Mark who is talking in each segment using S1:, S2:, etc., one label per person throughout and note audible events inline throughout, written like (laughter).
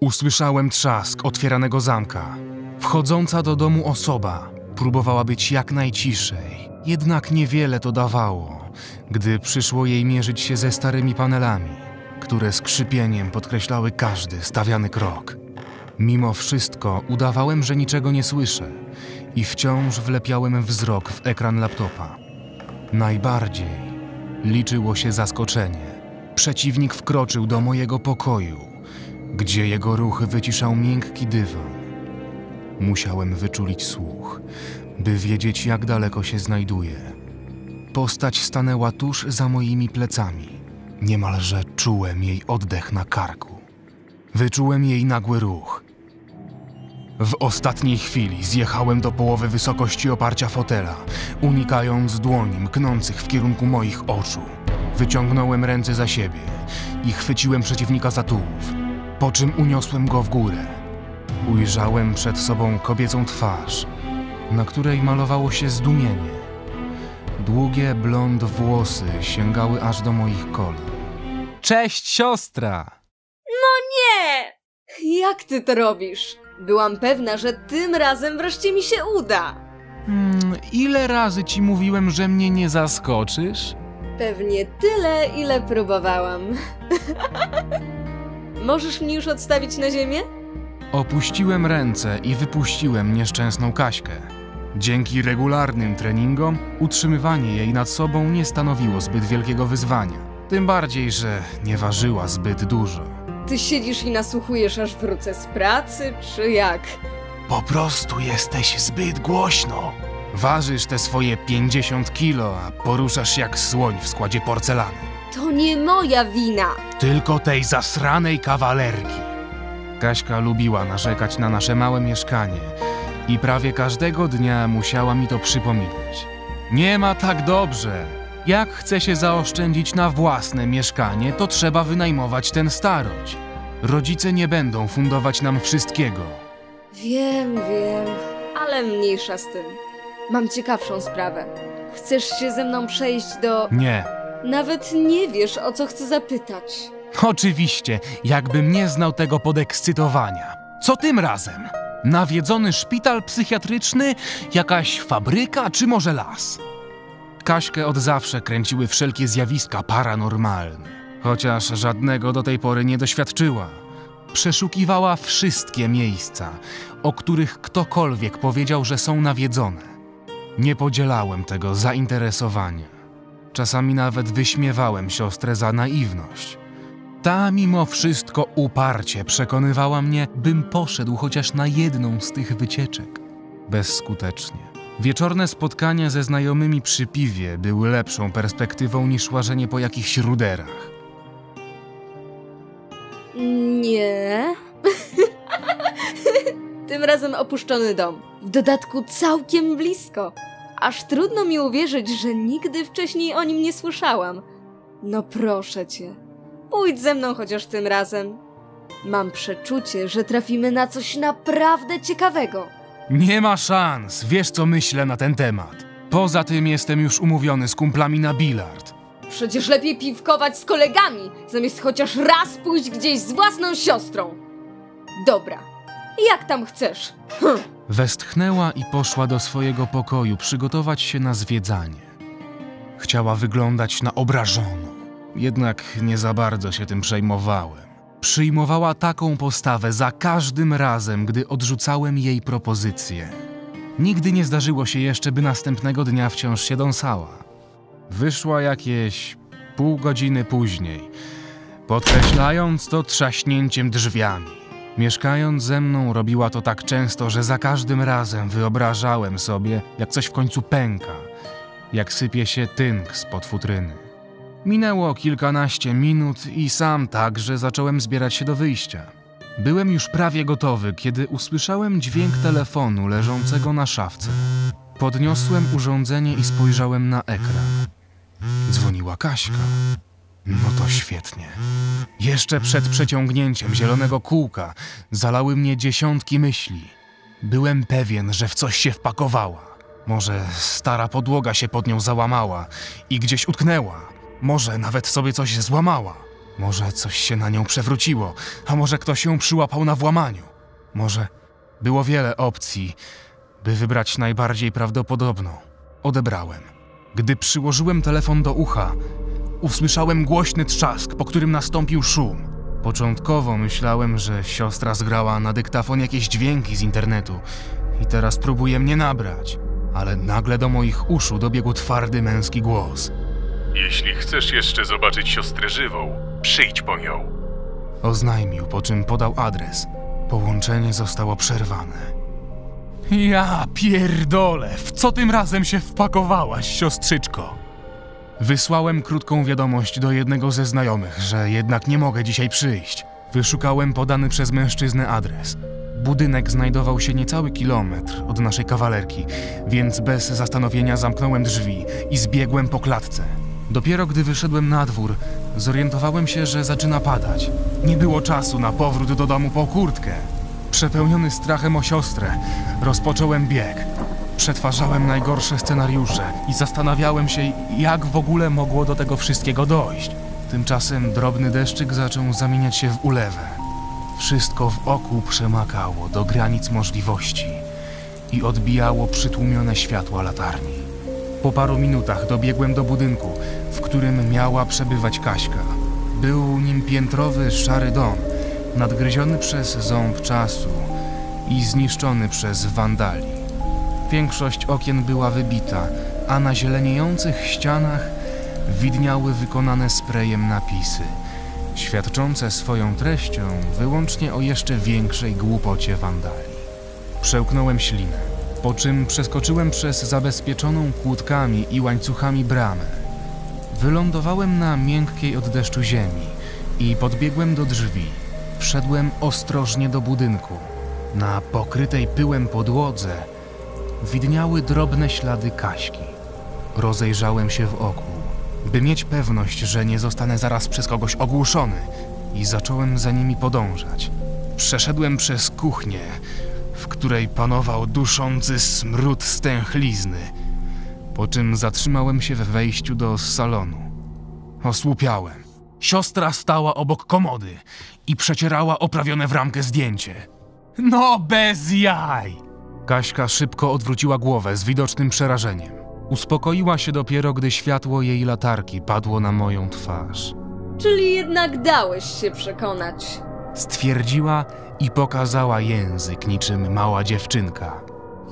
S1: Usłyszałem trzask otwieranego zamka. Wchodząca do domu osoba próbowała być jak najciszej, jednak niewiele to dawało, gdy przyszło jej mierzyć się ze starymi panelami, które skrzypieniem podkreślały każdy stawiany krok. Mimo wszystko udawałem, że niczego nie słyszę i wciąż wlepiałem wzrok w ekran laptopa. Najbardziej liczyło się zaskoczenie. Przeciwnik wkroczył do mojego pokoju, gdzie jego ruchy wyciszał miękki dywan. Musiałem wyczulić słuch, by wiedzieć, jak daleko się znajduje. Postać stanęła tuż za moimi plecami. Niemalże czułem jej oddech na karku. Wyczułem jej nagły ruch. W ostatniej chwili zjechałem do połowy wysokości oparcia fotela, unikając dłoni mknących w kierunku moich oczu. Wyciągnąłem ręce za siebie i chwyciłem przeciwnika za tułów, po czym uniosłem go w górę. Ujrzałem przed sobą kobiecą twarz, na której malowało się zdumienie. Długie blond włosy sięgały aż do moich kolan.
S2: Cześć, siostra!
S3: Nie! Jak ty to robisz? Byłam pewna, że tym razem wreszcie mi się uda.
S2: Hmm, ile razy ci mówiłem, że mnie nie zaskoczysz?
S3: Pewnie tyle, ile próbowałam. (laughs) Możesz mnie już odstawić na ziemię?
S1: Opuściłem ręce i wypuściłem nieszczęsną Kaśkę. Dzięki regularnym treningom utrzymywanie jej nad sobą nie stanowiło zbyt wielkiego wyzwania. Tym bardziej, że nie ważyła zbyt dużo.
S3: Ty siedzisz i nasłuchujesz, aż wrócę z pracy, czy jak?
S1: Po prostu jesteś zbyt głośno. Ważysz te swoje 50 kilo, a poruszasz jak słoń w składzie porcelany.
S3: To nie moja wina!
S1: Tylko tej zasranej kawalerki. Kaśka lubiła narzekać na nasze małe mieszkanie i prawie każdego dnia musiała mi to przypominać. Nie ma tak dobrze. Jak chce się zaoszczędzić na własne mieszkanie, to trzeba wynajmować ten starość. Rodzice nie będą fundować nam wszystkiego.
S3: Wiem, wiem, ale mniejsza z tym. Mam ciekawszą sprawę. Chcesz się ze mną przejść do.
S1: Nie.
S3: Nawet nie wiesz, o co chcę zapytać.
S1: Oczywiście, jakbym nie znał tego podekscytowania. Co tym razem? Nawiedzony szpital psychiatryczny, jakaś fabryka, czy może las? Kaśkę od zawsze kręciły wszelkie zjawiska paranormalne, chociaż żadnego do tej pory nie doświadczyła. Przeszukiwała wszystkie miejsca, o których ktokolwiek powiedział, że są nawiedzone. Nie podzielałem tego zainteresowania. Czasami nawet wyśmiewałem siostrę za naiwność. Ta mimo wszystko uparcie przekonywała mnie, bym poszedł chociaż na jedną z tych wycieczek. Bezskutecznie. Wieczorne spotkania ze znajomymi przy piwie były lepszą perspektywą niż łażenie po jakichś ruderach.
S3: Nie. (laughs) Tym razem opuszczony dom. W dodatku całkiem blisko. Aż trudno mi uwierzyć, że nigdy wcześniej o nim nie słyszałam. No proszę cię. Pójdź ze mną chociaż tym razem. Mam przeczucie, że trafimy na coś naprawdę ciekawego.
S1: Nie ma szans, wiesz co myślę na ten temat. Poza tym jestem już umówiony z kumplami na bilard.
S3: Przecież lepiej piwkować z kolegami, zamiast chociaż raz pójść gdzieś z własną siostrą. Dobra, jak tam chcesz. Hm.
S1: Westchnęła i poszła do swojego pokoju przygotować się na zwiedzanie. Chciała wyglądać na obrażoną, jednak nie za bardzo się tym przejmowałem. Przyjmowała taką postawę za każdym razem, gdy odrzucałem jej propozycje. Nigdy nie zdarzyło się jeszcze, by następnego dnia wciąż się dąsała. Wyszła jakieś pół godziny później, podkreślając to trzaśnięciem drzwiami. Mieszkając ze mną, robiła to tak często, że za każdym razem wyobrażałem sobie, jak coś w końcu pęka, jak sypie się tynk spod futryny. Minęło kilkanaście minut i sam także zacząłem zbierać się do wyjścia. Byłem już prawie gotowy, kiedy usłyszałem dźwięk telefonu leżącego na szafce. Podniosłem urządzenie i spojrzałem na ekran. Dzwoniła Kaśka. No to świetnie. Jeszcze przed przeciągnięciem zielonego kółka zalały mnie dziesiątki myśli. Byłem pewien, że w coś się wpakowała. Może stara podłoga się pod nią załamała i gdzieś utknęła. Może nawet sobie coś złamała. Może coś się na nią przewróciło, a może ktoś ją przyłapał na włamaniu. Może było wiele opcji, by wybrać najbardziej prawdopodobną. Odebrałem. Gdy przyłożyłem telefon do ucha, usłyszałem głośny trzask, po którym nastąpił szum. Początkowo myślałem, że siostra zgrała na dyktafon jakieś dźwięki z internetu i teraz próbuje mnie nabrać, ale nagle do moich uszu dobiegł twardy męski głos.
S2: Jeśli chcesz jeszcze zobaczyć siostrę żywą, przyjdź po nią.
S1: Oznajmił, po czym podał adres. Połączenie zostało przerwane.
S2: Ja pierdolę, w co tym razem się wpakowałaś, siostrzyczko?
S1: Wysłałem krótką wiadomość do jednego ze znajomych, że jednak nie mogę dzisiaj przyjść. Wyszukałem podany przez mężczyznę adres. Budynek znajdował się niecały kilometr od naszej kawalerki, więc bez zastanowienia zamknąłem drzwi i zbiegłem po klatce. Dopiero gdy wyszedłem na dwór, zorientowałem się, że zaczyna padać. Nie było czasu na powrót do domu po kurtkę. Przepełniony strachem o siostrę, rozpocząłem bieg. Przetwarzałem najgorsze scenariusze i zastanawiałem się, jak w ogóle mogło do tego wszystkiego dojść. Tymczasem drobny deszczyk zaczął zamieniać się w ulewę. Wszystko w oku przemakało do granic możliwości i odbijało przytłumione światła latarni. Po paru minutach dobiegłem do budynku, w którym miała przebywać Kaśka. Był nim piętrowy, szary dom, nadgryziony przez ząb czasu i zniszczony przez wandali. Większość okien była wybita, a na zieleniejących ścianach widniały wykonane sprayem napisy, świadczące swoją treścią wyłącznie o jeszcze większej głupocie wandali. Przełknąłem ślinę, po czym przeskoczyłem przez zabezpieczoną kłódkami i łańcuchami bramę. Wylądowałem na miękkiej od deszczu ziemi i podbiegłem do drzwi. Wszedłem ostrożnie do budynku. Na pokrytej pyłem podłodze widniały drobne ślady Kaśki. Rozejrzałem się wokół, by mieć pewność, że nie zostanę zaraz przez kogoś ogłuszony i zacząłem za nimi podążać. Przeszedłem przez kuchnię, w której panował duszący smród stęchlizny, po czym zatrzymałem się we wejściu do salonu. Osłupiałem. Siostra stała obok komody i przecierała oprawione w ramkę zdjęcie.
S2: No bez jaj!
S1: Kaśka szybko odwróciła głowę z widocznym przerażeniem. Uspokoiła się dopiero, gdy światło jej latarki padło na moją twarz.
S3: Czyli jednak dałeś się przekonać.
S1: Stwierdziła i pokazała język niczym mała dziewczynka.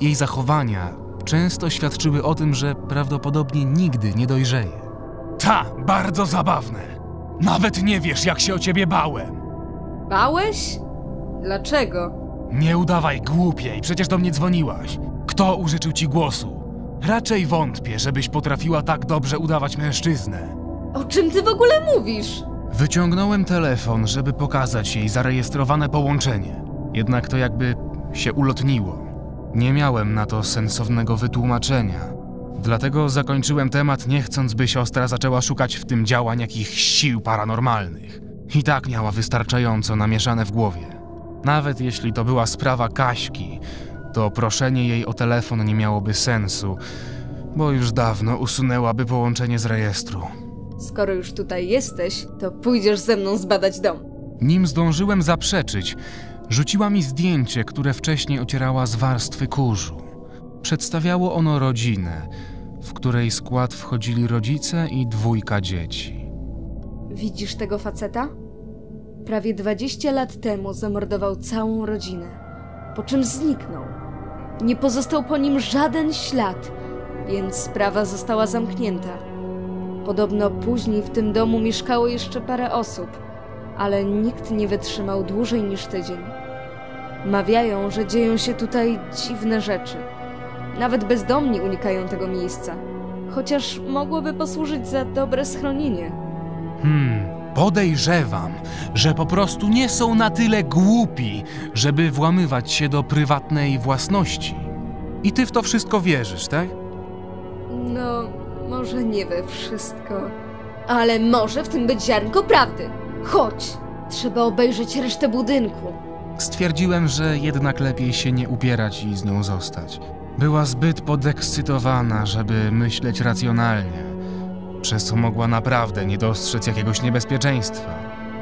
S1: Jej zachowania często świadczyły o tym, że prawdopodobnie nigdy nie dojrzeje. Ta, bardzo zabawne. Nawet nie wiesz, jak się o ciebie bałem.
S3: Bałeś? Dlaczego?
S1: Nie udawaj głupiej, przecież do mnie dzwoniłaś. Kto użyczył ci głosu? Raczej wątpię, żebyś potrafiła tak dobrze udawać mężczyznę.
S3: O czym ty w ogóle mówisz?
S1: Wyciągnąłem telefon, żeby pokazać jej zarejestrowane połączenie. Jednak to jakby się ulotniło. Nie miałem na to sensownego wytłumaczenia. Dlatego zakończyłem temat, nie chcąc, by siostra zaczęła szukać w tym działań jakichś sił paranormalnych. I tak miała wystarczająco namieszane w głowie. Nawet jeśli to była sprawa Kaśki, to proszenie jej o telefon nie miałoby sensu, bo już dawno usunęłaby połączenie z rejestru.
S3: Skoro już tutaj jesteś, to pójdziesz ze mną zbadać dom.
S1: Nim zdążyłem zaprzeczyć, rzuciła mi zdjęcie, które wcześniej ocierała z warstwy kurzu. Przedstawiało ono rodzinę, w której skład wchodzili rodzice i dwójka dzieci.
S3: Widzisz tego faceta? Prawie 20 lat temu zamordował całą rodzinę, po czym zniknął. Nie pozostał po nim żaden ślad, więc sprawa została zamknięta. Podobno później w tym domu mieszkało jeszcze parę osób, ale nikt nie wytrzymał dłużej niż tydzień. Mawiają, że dzieją się tutaj dziwne rzeczy. Nawet bezdomni unikają tego miejsca, chociaż mogłoby posłużyć za dobre schronienie.
S1: Hmm, podejrzewam, że po prostu nie są na tyle głupi, żeby włamywać się do prywatnej własności. I ty w to wszystko wierzysz, tak?
S3: No, może nie we wszystko, ale może w tym być ziarnko prawdy. Chodź, trzeba obejrzeć resztę budynku.
S1: Stwierdziłem, że jednak lepiej się nie upierać i z nią zostać. Była zbyt podekscytowana, żeby myśleć racjonalnie, przez co mogła naprawdę nie dostrzec jakiegoś niebezpieczeństwa.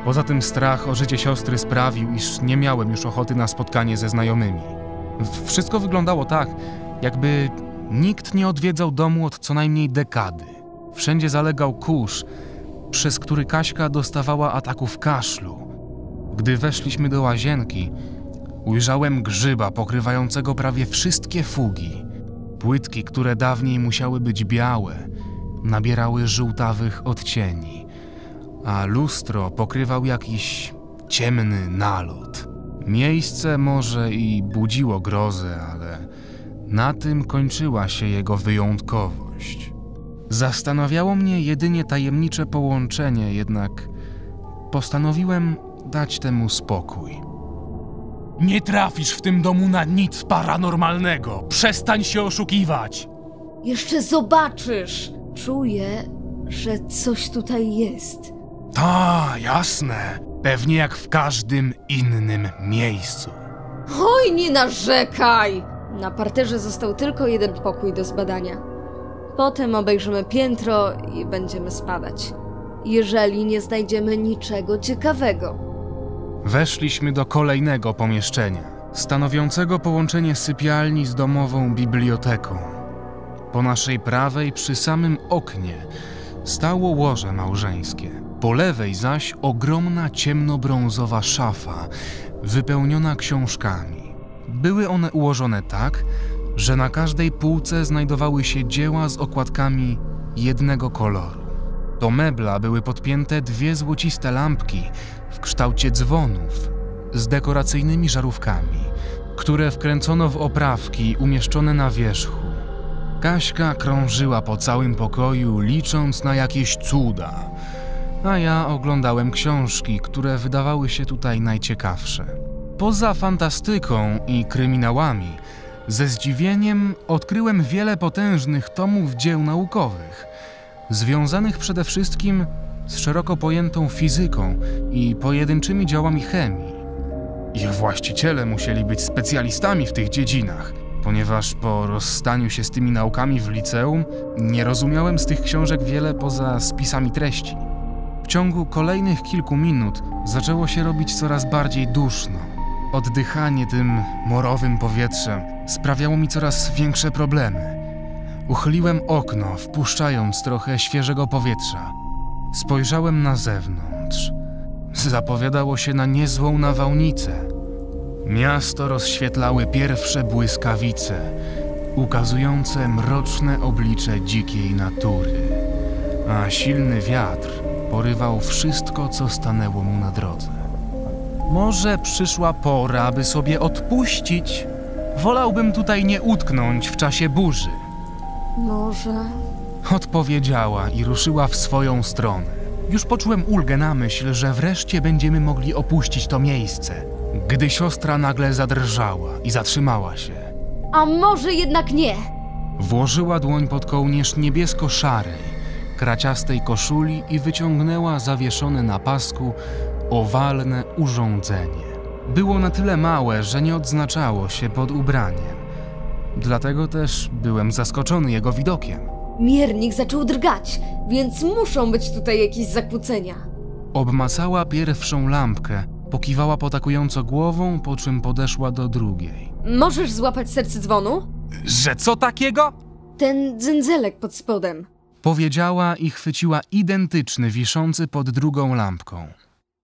S1: Poza tym strach o życie siostry sprawił, iż nie miałem już ochoty na spotkanie ze znajomymi. Wszystko wyglądało tak, jakby nikt nie odwiedzał domu od co najmniej dekady. Wszędzie zalegał kurz, przez który Kaśka dostawała ataków kaszlu. Gdy weszliśmy do łazienki, ujrzałem grzyba pokrywającego prawie wszystkie fugi. Płytki, które dawniej musiały być białe, nabierały żółtawych odcieni, a lustro pokrywał jakiś ciemny nalot. Miejsce może i budziło grozę, ale na tym kończyła się jego wyjątkowość. Zastanawiało mnie jedynie tajemnicze połączenie, jednak postanowiłem dać temu spokój.
S2: Nie trafisz w tym domu na nic paranormalnego. Przestań się oszukiwać.
S3: Jeszcze zobaczysz! Czuję, że coś tutaj jest.
S1: Ta, jasne. Pewnie jak w każdym innym miejscu.
S3: Oj, nie narzekaj! Na parterze został tylko jeden pokój do zbadania. Potem obejrzymy piętro i będziemy spadać. Jeżeli nie znajdziemy niczego ciekawego.
S1: Weszliśmy do kolejnego pomieszczenia, stanowiącego połączenie sypialni z domową biblioteką. Po naszej prawej, przy samym oknie, stało łoże małżeńskie. Po lewej zaś ogromna ciemnobrązowa szafa, wypełniona książkami. Były one ułożone tak, że na każdej półce znajdowały się dzieła z okładkami jednego koloru. Do mebla były podpięte dwie złociste lampki w kształcie dzwonów z dekoracyjnymi żarówkami, które wkręcono w oprawki umieszczone na wierzchu. Kaśka krążyła po całym pokoju, licząc na jakieś cuda, a ja oglądałem książki, które wydawały się tutaj najciekawsze. Poza fantastyką i kryminałami, ze zdziwieniem odkryłem wiele potężnych tomów dzieł naukowych, związanych przede wszystkim z szeroko pojętą fizyką i pojedynczymi działami chemii. Ich właściciele musieli być specjalistami w tych dziedzinach, ponieważ po rozstaniu się z tymi naukami w liceum nie rozumiałem z tych książek wiele poza spisami treści. W ciągu kolejnych kilku minut zaczęło się robić coraz bardziej duszno. Oddychanie tym morowym powietrzem sprawiało mi coraz większe problemy. Uchyliłem okno, wpuszczając trochę świeżego powietrza. Spojrzałem na zewnątrz. Zapowiadało się na niezłą nawałnicę. Miasto rozświetlały pierwsze błyskawice, ukazujące mroczne oblicze dzikiej natury, a silny wiatr porywał wszystko, co stanęło mu na drodze. Może przyszła pora, by sobie odpuścić. Wolałbym tutaj nie utknąć w czasie burzy.
S3: Może.
S1: Odpowiedziała i ruszyła w swoją stronę. Już poczułem ulgę na myśl, że wreszcie będziemy mogli opuścić to miejsce, gdy siostra nagle zadrżała i zatrzymała się.
S3: A może jednak nie?
S1: Włożyła dłoń pod kołnierz niebiesko-szarej, kraciastej koszuli i wyciągnęła zawieszone na pasku owalne urządzenie. Było na tyle małe, że nie odznaczało się pod ubraniem. Dlatego też byłem zaskoczony jego widokiem.
S3: Miernik zaczął drgać, więc muszą być tutaj jakieś zakłócenia.
S1: Obmacała pierwszą lampkę, pokiwała potakująco głową, po czym podeszła do drugiej.
S3: Możesz złapać serce dzwonu?
S2: Że co takiego?
S3: Ten dzędzelek pod spodem.
S1: Powiedziała i chwyciła identyczny wiszący pod drugą lampką.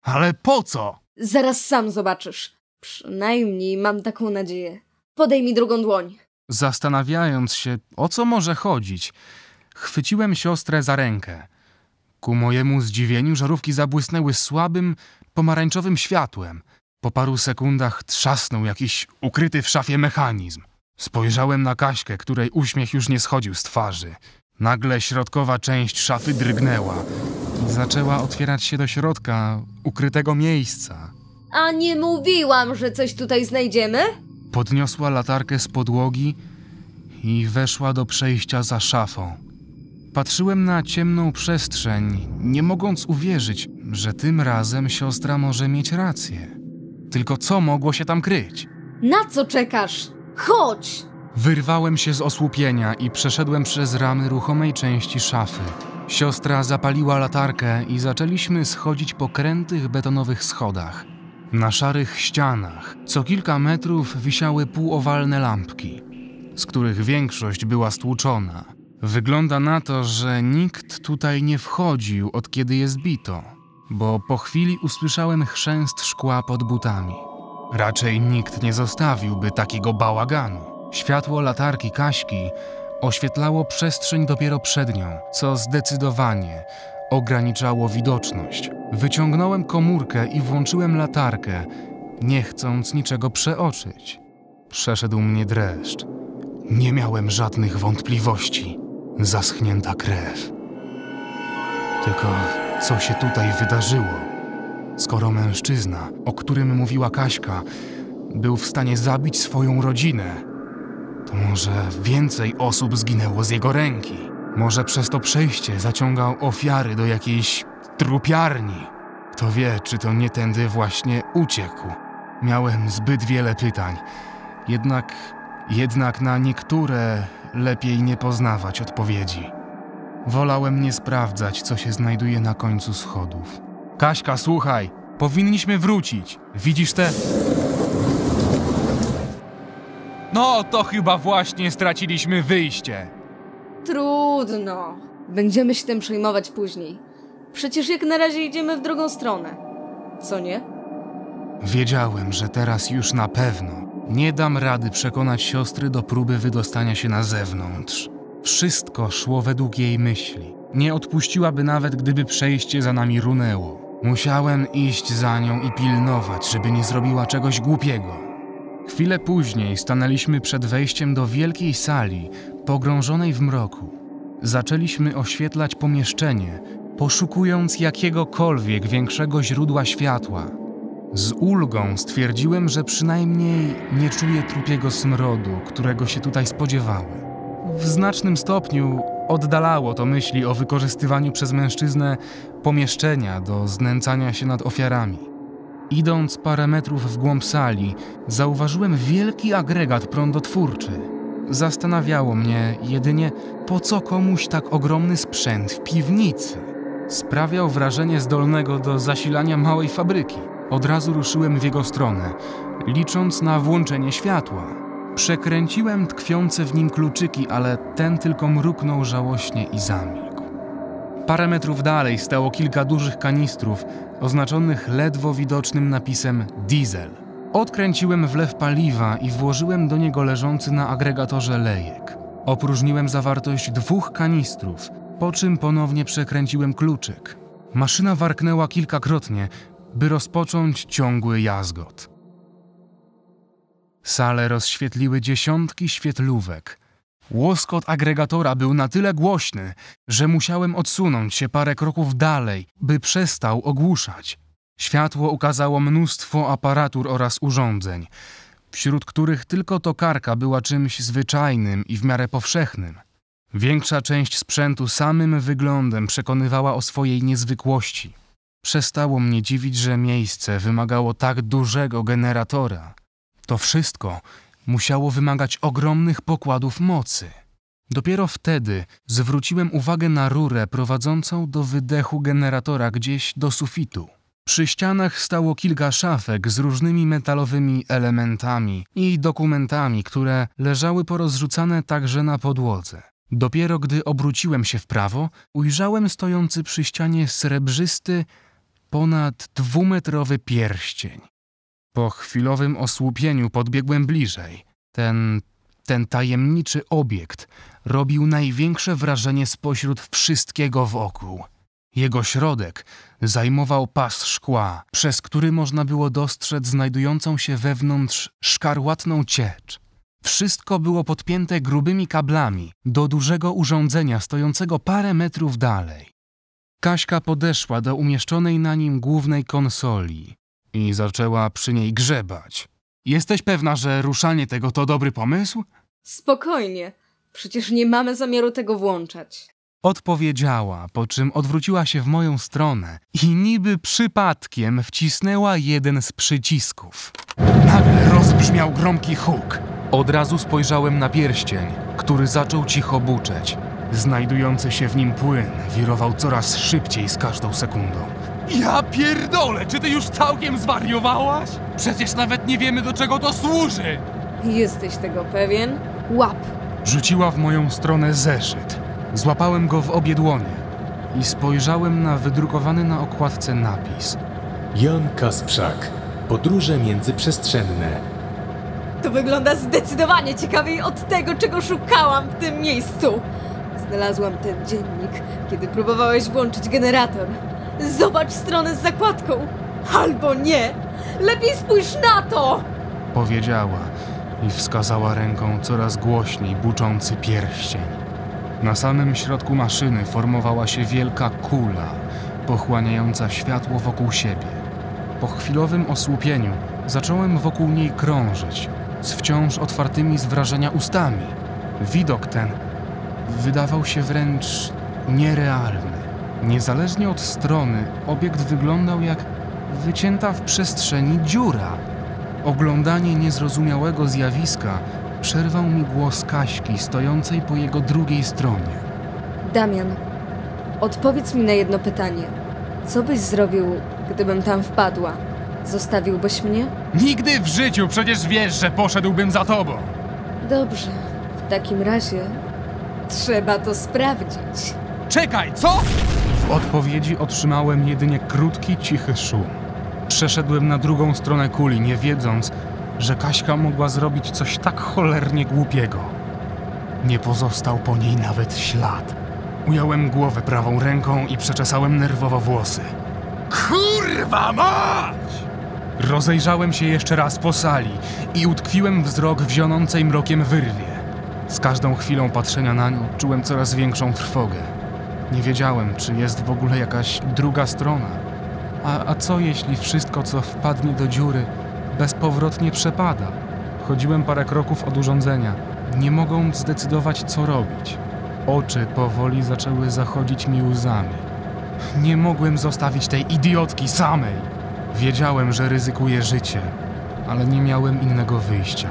S2: Ale po co?
S3: Zaraz sam zobaczysz. Przynajmniej mam taką nadzieję. Podej mi drugą dłoń.
S1: Zastanawiając się, o co może chodzić, chwyciłem siostrę za rękę. Ku mojemu zdziwieniu żarówki zabłysnęły słabym, pomarańczowym światłem. Po paru sekundach trzasnął jakiś ukryty w szafie mechanizm. Spojrzałem na Kaśkę, której uśmiech już nie schodził z twarzy. Nagle środkowa część szafy drgnęła i zaczęła otwierać się do środka ukrytego miejsca.
S3: A nie mówiłam, że coś tutaj znajdziemy?
S1: Podniosła latarkę z podłogi i weszła do przejścia za szafą. Patrzyłem na ciemną przestrzeń, nie mogąc uwierzyć, że tym razem siostra może mieć rację. Tylko co mogło się tam kryć?
S3: Na co czekasz? Chodź!
S1: Wyrwałem się z osłupienia i przeszedłem przez ramy ruchomej części szafy. Siostra zapaliła latarkę i zaczęliśmy schodzić po krętych betonowych schodach. Na szarych ścianach co kilka metrów wisiały półowalne lampki, z których większość była stłuczona. Wygląda na to, że nikt tutaj nie wchodził od kiedy je zbito, bo po chwili usłyszałem chrzęst szkła pod butami. Raczej nikt nie zostawiłby takiego bałaganu. Światło latarki Kaśki oświetlało przestrzeń dopiero przed nią, co zdecydowanie ograniczało widoczność. Wyciągnąłem komórkę i włączyłem latarkę, nie chcąc niczego przeoczyć. Przeszedł mnie dreszcz. Nie miałem żadnych wątpliwości. Zaschnięta krew. Tylko co się tutaj wydarzyło? Skoro mężczyzna, o którym mówiła Kaśka, był w stanie zabić swoją rodzinę, to może więcej osób zginęło z jego ręki. Może przez to przejście zaciągał ofiary do jakiejś trupiarni. Kto wie, czy to nie tędy właśnie uciekł. Miałem zbyt wiele pytań, jednak, jednak na niektóre lepiej nie poznawać odpowiedzi. Wolałem nie sprawdzać, co się znajduje na końcu schodów. Kaśka, słuchaj, powinniśmy wrócić. Widzisz te...
S2: No to chyba właśnie straciliśmy wyjście.
S3: Trudno. Będziemy się tym przejmować później. Przecież jak na razie idziemy w drugą stronę. Co nie?
S1: Wiedziałem, że teraz już na pewno nie dam rady przekonać siostry do próby wydostania się na zewnątrz. Wszystko szło według jej myśli. Nie odpuściłaby nawet, gdyby przejście za nami runęło. Musiałem iść za nią i pilnować, żeby nie zrobiła czegoś głupiego. Chwilę później stanęliśmy przed wejściem do wielkiej sali, pogrążonej w mroku. Zaczęliśmy oświetlać pomieszczenie, poszukując jakiegokolwiek większego źródła światła. Z ulgą stwierdziłem, że przynajmniej nie czuję trupiego smrodu, którego się tutaj spodziewałem. W znacznym stopniu oddalało to myśli o wykorzystywaniu przez mężczyznę pomieszczenia do znęcania się nad ofiarami. Idąc parę metrów w głąb sali, zauważyłem wielki agregat prądotwórczy. Zastanawiało mnie jedynie, po co komuś tak ogromny sprzęt w piwnicy. Sprawiał wrażenie zdolnego do zasilania małej fabryki. Od razu ruszyłem w jego stronę, licząc na włączenie światła. Przekręciłem tkwiące w nim kluczyki, ale ten tylko mruknął żałośnie i zamilkł. Parę metrów dalej stało kilka dużych kanistrów oznaczonych ledwo widocznym napisem diesel. Odkręciłem wlew paliwa i włożyłem do niego leżący na agregatorze lejek. Opróżniłem zawartość dwóch kanistrów, po czym ponownie przekręciłem kluczyk. Maszyna warknęła kilkakrotnie, by rozpocząć ciągły jazgot. Salę rozświetliły dziesiątki świetlówek. Łoskot agregatora był na tyle głośny, że musiałem odsunąć się parę kroków dalej, by przestał ogłuszać. Światło ukazało mnóstwo aparatur oraz urządzeń, wśród których tylko tokarka była czymś zwyczajnym i w miarę powszechnym. Większa część sprzętu samym wyglądem przekonywała o swojej niezwykłości. Przestało mnie dziwić, że miejsce wymagało tak dużego generatora. To wszystko musiało wymagać ogromnych pokładów mocy. Dopiero wtedy zwróciłem uwagę na rurę prowadzącą do wydechu generatora gdzieś do sufitu. Przy ścianach stało kilka szafek z różnymi metalowymi elementami i dokumentami, które leżały porozrzucane także na podłodze. Dopiero gdy obróciłem się w prawo, ujrzałem stojący przy ścianie srebrzysty, ponad dwumetrowy pierścień. Po chwilowym osłupieniu podbiegłem bliżej. Ten, ten tajemniczy obiekt robił największe wrażenie spośród wszystkiego wokół. Jego środek zajmował pas szkła, przez który można było dostrzec znajdującą się wewnątrz szkarłatną ciecz. Wszystko było podpięte grubymi kablami do dużego urządzenia stojącego parę metrów dalej. Kaśka podeszła do umieszczonej na nim głównej konsoli i zaczęła przy niej grzebać. Jesteś pewna, że ruszanie tego to dobry pomysł?
S3: Spokojnie. Przecież nie mamy zamiaru tego włączać.
S1: Odpowiedziała, po czym odwróciła się w moją stronę i niby przypadkiem wcisnęła jeden z przycisków. Nagle rozbrzmiał gromki huk. Od razu spojrzałem na pierścień, który zaczął cicho buczeć. Znajdujący się w nim płyn wirował coraz szybciej z każdą sekundą.
S2: Ja pierdolę, czy ty już całkiem zwariowałaś? Przecież nawet nie wiemy, do czego to służy!
S3: Jesteś tego pewien? Łap!
S1: Rzuciła w moją stronę zeszyt. Złapałem go w obie dłonie i spojrzałem na wydrukowany na okładce napis.
S4: Jan Kasprzak. Podróże międzyprzestrzenne.
S3: To wygląda zdecydowanie ciekawiej od tego, czego szukałam w tym miejscu. Znalazłam ten dziennik, kiedy próbowałeś włączyć generator. Zobacz stronę z zakładką. Albo nie. Lepiej spójrz na to!
S1: Powiedziała i wskazała ręką coraz głośniej buczący pierścień. Na samym środku maszyny formowała się wielka kula, pochłaniająca światło wokół siebie. Po chwilowym osłupieniu zacząłem wokół niej krążyć, z wciąż otwartymi z wrażenia ustami. Widok ten wydawał się wręcz nierealny. Niezależnie od strony, obiekt wyglądał jak wycięta w przestrzeni dziura. Oglądanie niezrozumiałego zjawiska przerwał mi głos Kaśki stojącej po jego drugiej stronie.
S3: Damian, odpowiedz mi na jedno pytanie. Co byś zrobił, gdybym tam wpadła? Zostawiłbyś mnie?
S2: Nigdy w życiu przecież wiesz, że poszedłbym za tobą!
S3: Dobrze. W takim razie trzeba to sprawdzić.
S2: Czekaj, co?
S1: Odpowiedzi otrzymałem jedynie krótki, cichy szum. Przeszedłem na drugą stronę kuli, nie wiedząc, że Kaśka mogła zrobić coś tak cholernie głupiego. Nie pozostał po niej nawet ślad. Ująłem głowę prawą ręką i przeczesałem nerwowo włosy.
S2: Kurwa mać!
S1: Rozejrzałem się jeszcze raz po sali i utkwiłem wzrok w zionącej mrokiem wyrwie. Z każdą chwilą patrzenia na nią czułem coraz większą trwogę. Nie wiedziałem, czy jest w ogóle jakaś druga strona. A, a co jeśli wszystko, co wpadnie do dziury, bezpowrotnie przepada? Chodziłem parę kroków od urządzenia, nie mogąc zdecydować, co robić. Oczy powoli zaczęły zachodzić mi łzami. Nie mogłem zostawić tej idiotki samej. Wiedziałem, że ryzykuję życie, ale nie miałem innego wyjścia.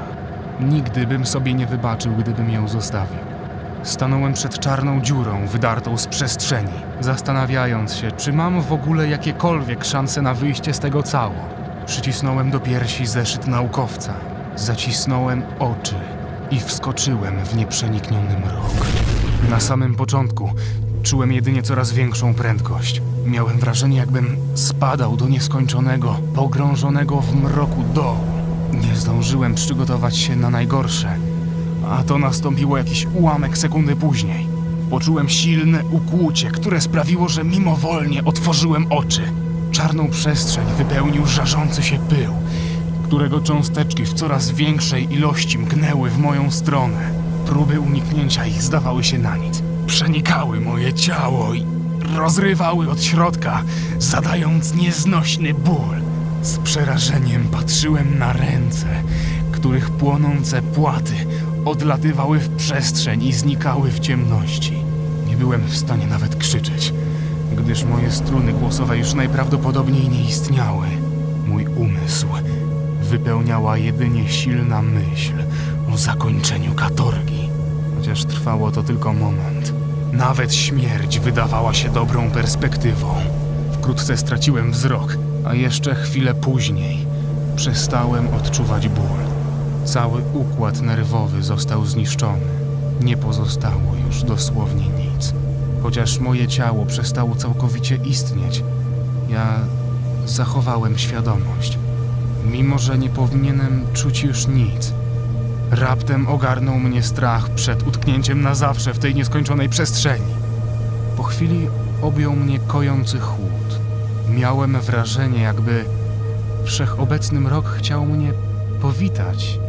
S1: Nigdy bym sobie nie wybaczył, gdybym ją zostawił. Stanąłem przed czarną dziurą wydartą z przestrzeni, zastanawiając się, czy mam w ogóle jakiekolwiek szanse na wyjście z tego cało. Przycisnąłem do piersi zeszyt naukowca, zacisnąłem oczy i wskoczyłem w nieprzenikniony mrok. Na samym początku czułem jedynie coraz większą prędkość. Miałem wrażenie, jakbym spadał do nieskończonego, pogrążonego w mroku dołu. Nie zdążyłem przygotować się na najgorsze, a to nastąpiło jakiś ułamek sekundy później. Poczułem silne ukłucie, które sprawiło, że mimowolnie otworzyłem oczy. Czarną przestrzeń wypełnił żarzący się pył, którego cząsteczki w coraz większej ilości mknęły w moją stronę. Próby uniknięcia ich zdawały się na nic. Przenikały moje ciało i rozrywały od środka, zadając nieznośny ból. Z przerażeniem patrzyłem na ręce, których płonące płaty odlatywały w przestrzeń i znikały w ciemności. Nie byłem w stanie nawet krzyczeć, gdyż moje struny głosowe już najprawdopodobniej nie istniały. Mój umysł wypełniała jedynie silna myśl o zakończeniu katorgi. Chociaż trwało to tylko moment. Nawet śmierć wydawała się dobrą perspektywą. Wkrótce straciłem wzrok, a jeszcze chwilę później przestałem odczuwać ból. Cały układ nerwowy został zniszczony. Nie pozostało już dosłownie nic. Chociaż moje ciało przestało całkowicie istnieć, ja zachowałem świadomość. Mimo, że nie powinienem czuć już nic. Raptem ogarnął mnie strach przed utknięciem na zawsze w tej nieskończonej przestrzeni. Po chwili objął mnie kojący chłód. Miałem wrażenie, jakby wszechobecny mrok chciał mnie powitać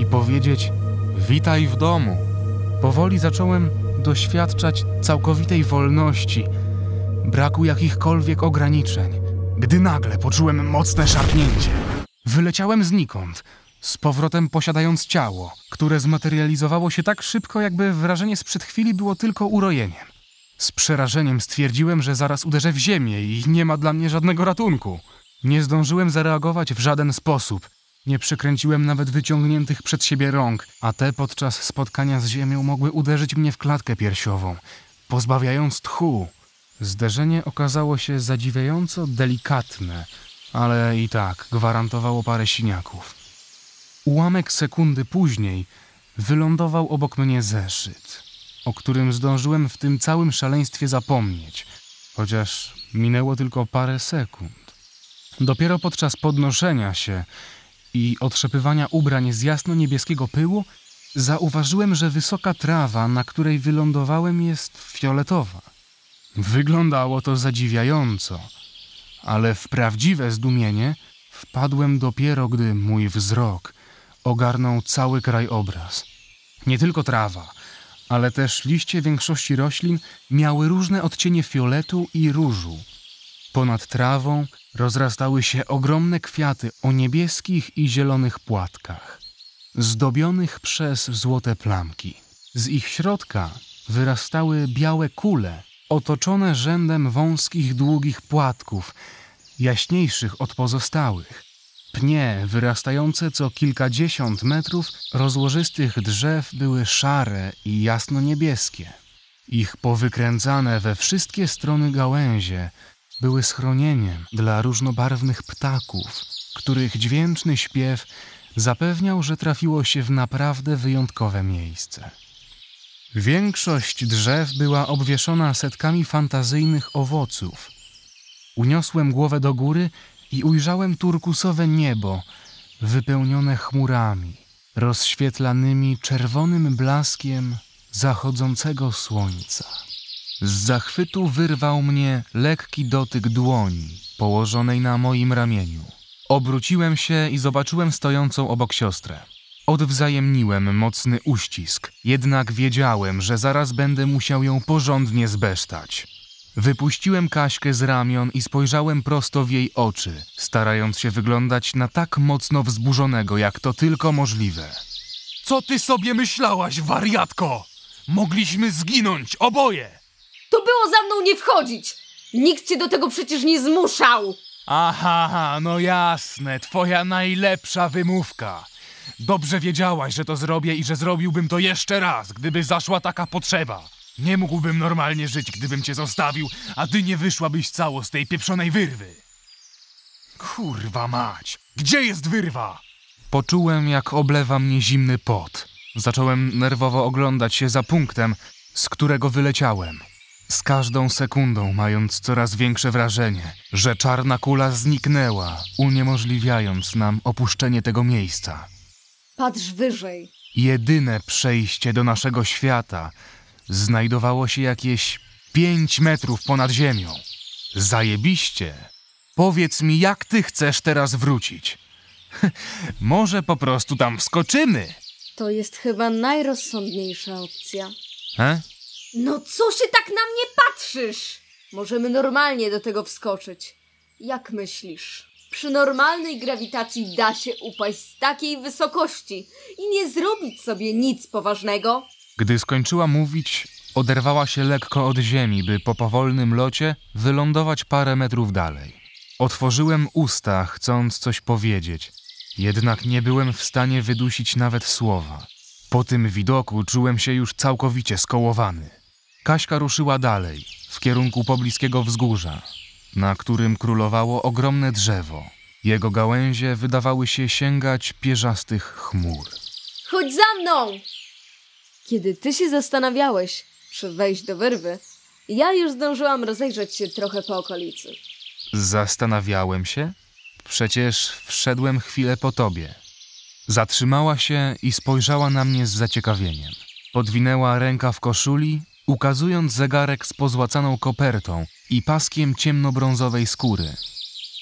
S1: i powiedzieć: Witaj w domu. Powoli zacząłem doświadczać całkowitej wolności, braku jakichkolwiek ograniczeń, gdy nagle poczułem mocne szarpnięcie. Wyleciałem znikąd, z powrotem posiadając ciało, które zmaterializowało się tak szybko, jakby wrażenie sprzed chwili było tylko urojeniem. Z przerażeniem stwierdziłem, że zaraz uderzę w ziemię i nie ma dla mnie żadnego ratunku. Nie zdążyłem zareagować w żaden sposób, Nie przekręciłem nawet wyciągniętych przed siebie rąk, a te podczas spotkania z ziemią mogły uderzyć mnie w klatkę piersiową, pozbawiając tchu. Zderzenie okazało się zadziwiająco delikatne, ale i tak gwarantowało parę siniaków. Ułamek sekundy później wylądował obok mnie zeszyt, o którym zdążyłem w tym całym szaleństwie zapomnieć, chociaż minęło tylko parę sekund. Dopiero podczas podnoszenia się i otrzepywania ubrań z jasno-niebieskiego pyłu zauważyłem, że wysoka trawa, na której wylądowałem, jest fioletowa. Wyglądało to zadziwiająco, ale w prawdziwe zdumienie wpadłem dopiero, gdy mój wzrok ogarnął cały krajobraz. Nie tylko trawa, ale też liście większości roślin miały różne odcienie fioletu i różu. Ponad trawą rozrastały się ogromne kwiaty o niebieskich i zielonych płatkach, zdobionych przez złote plamki. Z ich środka wyrastały białe kule, otoczone rzędem wąskich, długich płatków, jaśniejszych od pozostałych. Pnie wyrastające co kilkadziesiąt metrów rozłożystych drzew były szare i jasno-niebieskie. Ich powykręcane we wszystkie strony gałęzie były schronieniem dla różnobarwnych ptaków, których dźwięczny śpiew zapewniał, że trafiło się w naprawdę wyjątkowe miejsce. Większość drzew była obwieszona setkami fantazyjnych owoców. Uniosłem głowę do góry i ujrzałem turkusowe niebo, wypełnione chmurami, rozświetlanymi czerwonym blaskiem zachodzącego słońca. Z zachwytu wyrwał mnie lekki dotyk dłoni położonej na moim ramieniu. Obróciłem się i zobaczyłem stojącą obok siostrę. Odwzajemniłem mocny uścisk, jednak wiedziałem, że zaraz będę musiał ją porządnie zbesztać. Wypuściłem Kaśkę z ramion i spojrzałem prosto w jej oczy, starając się wyglądać na tak mocno wzburzonego, jak to tylko możliwe.
S2: Co ty sobie myślałaś, wariatko? Mogliśmy zginąć, oboje!
S3: To było za mną nie wchodzić! Nikt cię do tego przecież nie zmuszał!
S2: Aha, no jasne, twoja najlepsza wymówka. Dobrze wiedziałaś, że to zrobię i że zrobiłbym to jeszcze raz, gdyby zaszła taka potrzeba. Nie mógłbym normalnie żyć, gdybym cię zostawił, a ty nie wyszłabyś cało z tej pieprzonej wyrwy. Kurwa mać, gdzie jest wyrwa?
S1: Poczułem, jak oblewa mnie zimny pot. Zacząłem nerwowo oglądać się za punktem, z którego wyleciałem. Z każdą sekundą mając coraz większe wrażenie, że czarna kula zniknęła, uniemożliwiając nam opuszczenie tego miejsca.
S3: Patrz wyżej.
S1: Jedyne przejście do naszego świata znajdowało się jakieś pięć metrów ponad ziemią. Zajebiście. Powiedz mi, jak ty chcesz teraz wrócić? (laughs) Może po prostu tam wskoczymy?
S3: To jest chyba najrozsądniejsza opcja.
S1: He?
S3: No co się tak na mnie patrzysz? Możemy normalnie do tego wskoczyć. Jak myślisz? Przy normalnej grawitacji da się upaść z takiej wysokości i nie zrobić sobie nic poważnego?
S1: Gdy skończyła mówić, oderwała się lekko od ziemi, by po powolnym locie wylądować parę metrów dalej. Otworzyłem usta, chcąc coś powiedzieć, jednak nie byłem w stanie wydusić nawet słowa. Po tym widoku czułem się już całkowicie skołowany. Kaśka ruszyła dalej, w kierunku pobliskiego wzgórza, na którym królowało ogromne drzewo. Jego gałęzie wydawały się sięgać pierzastych chmur.
S3: Chodź za mną! Kiedy ty się zastanawiałeś, czy wejść do wyrwy, ja już zdążyłam rozejrzeć się trochę po okolicy.
S1: Zastanawiałem się? Przecież wszedłem chwilę po tobie. Zatrzymała się i spojrzała na mnie z zaciekawieniem. Podwinęła ręka w koszuli, ukazując zegarek z pozłacaną kopertą i paskiem ciemnobrązowej skóry.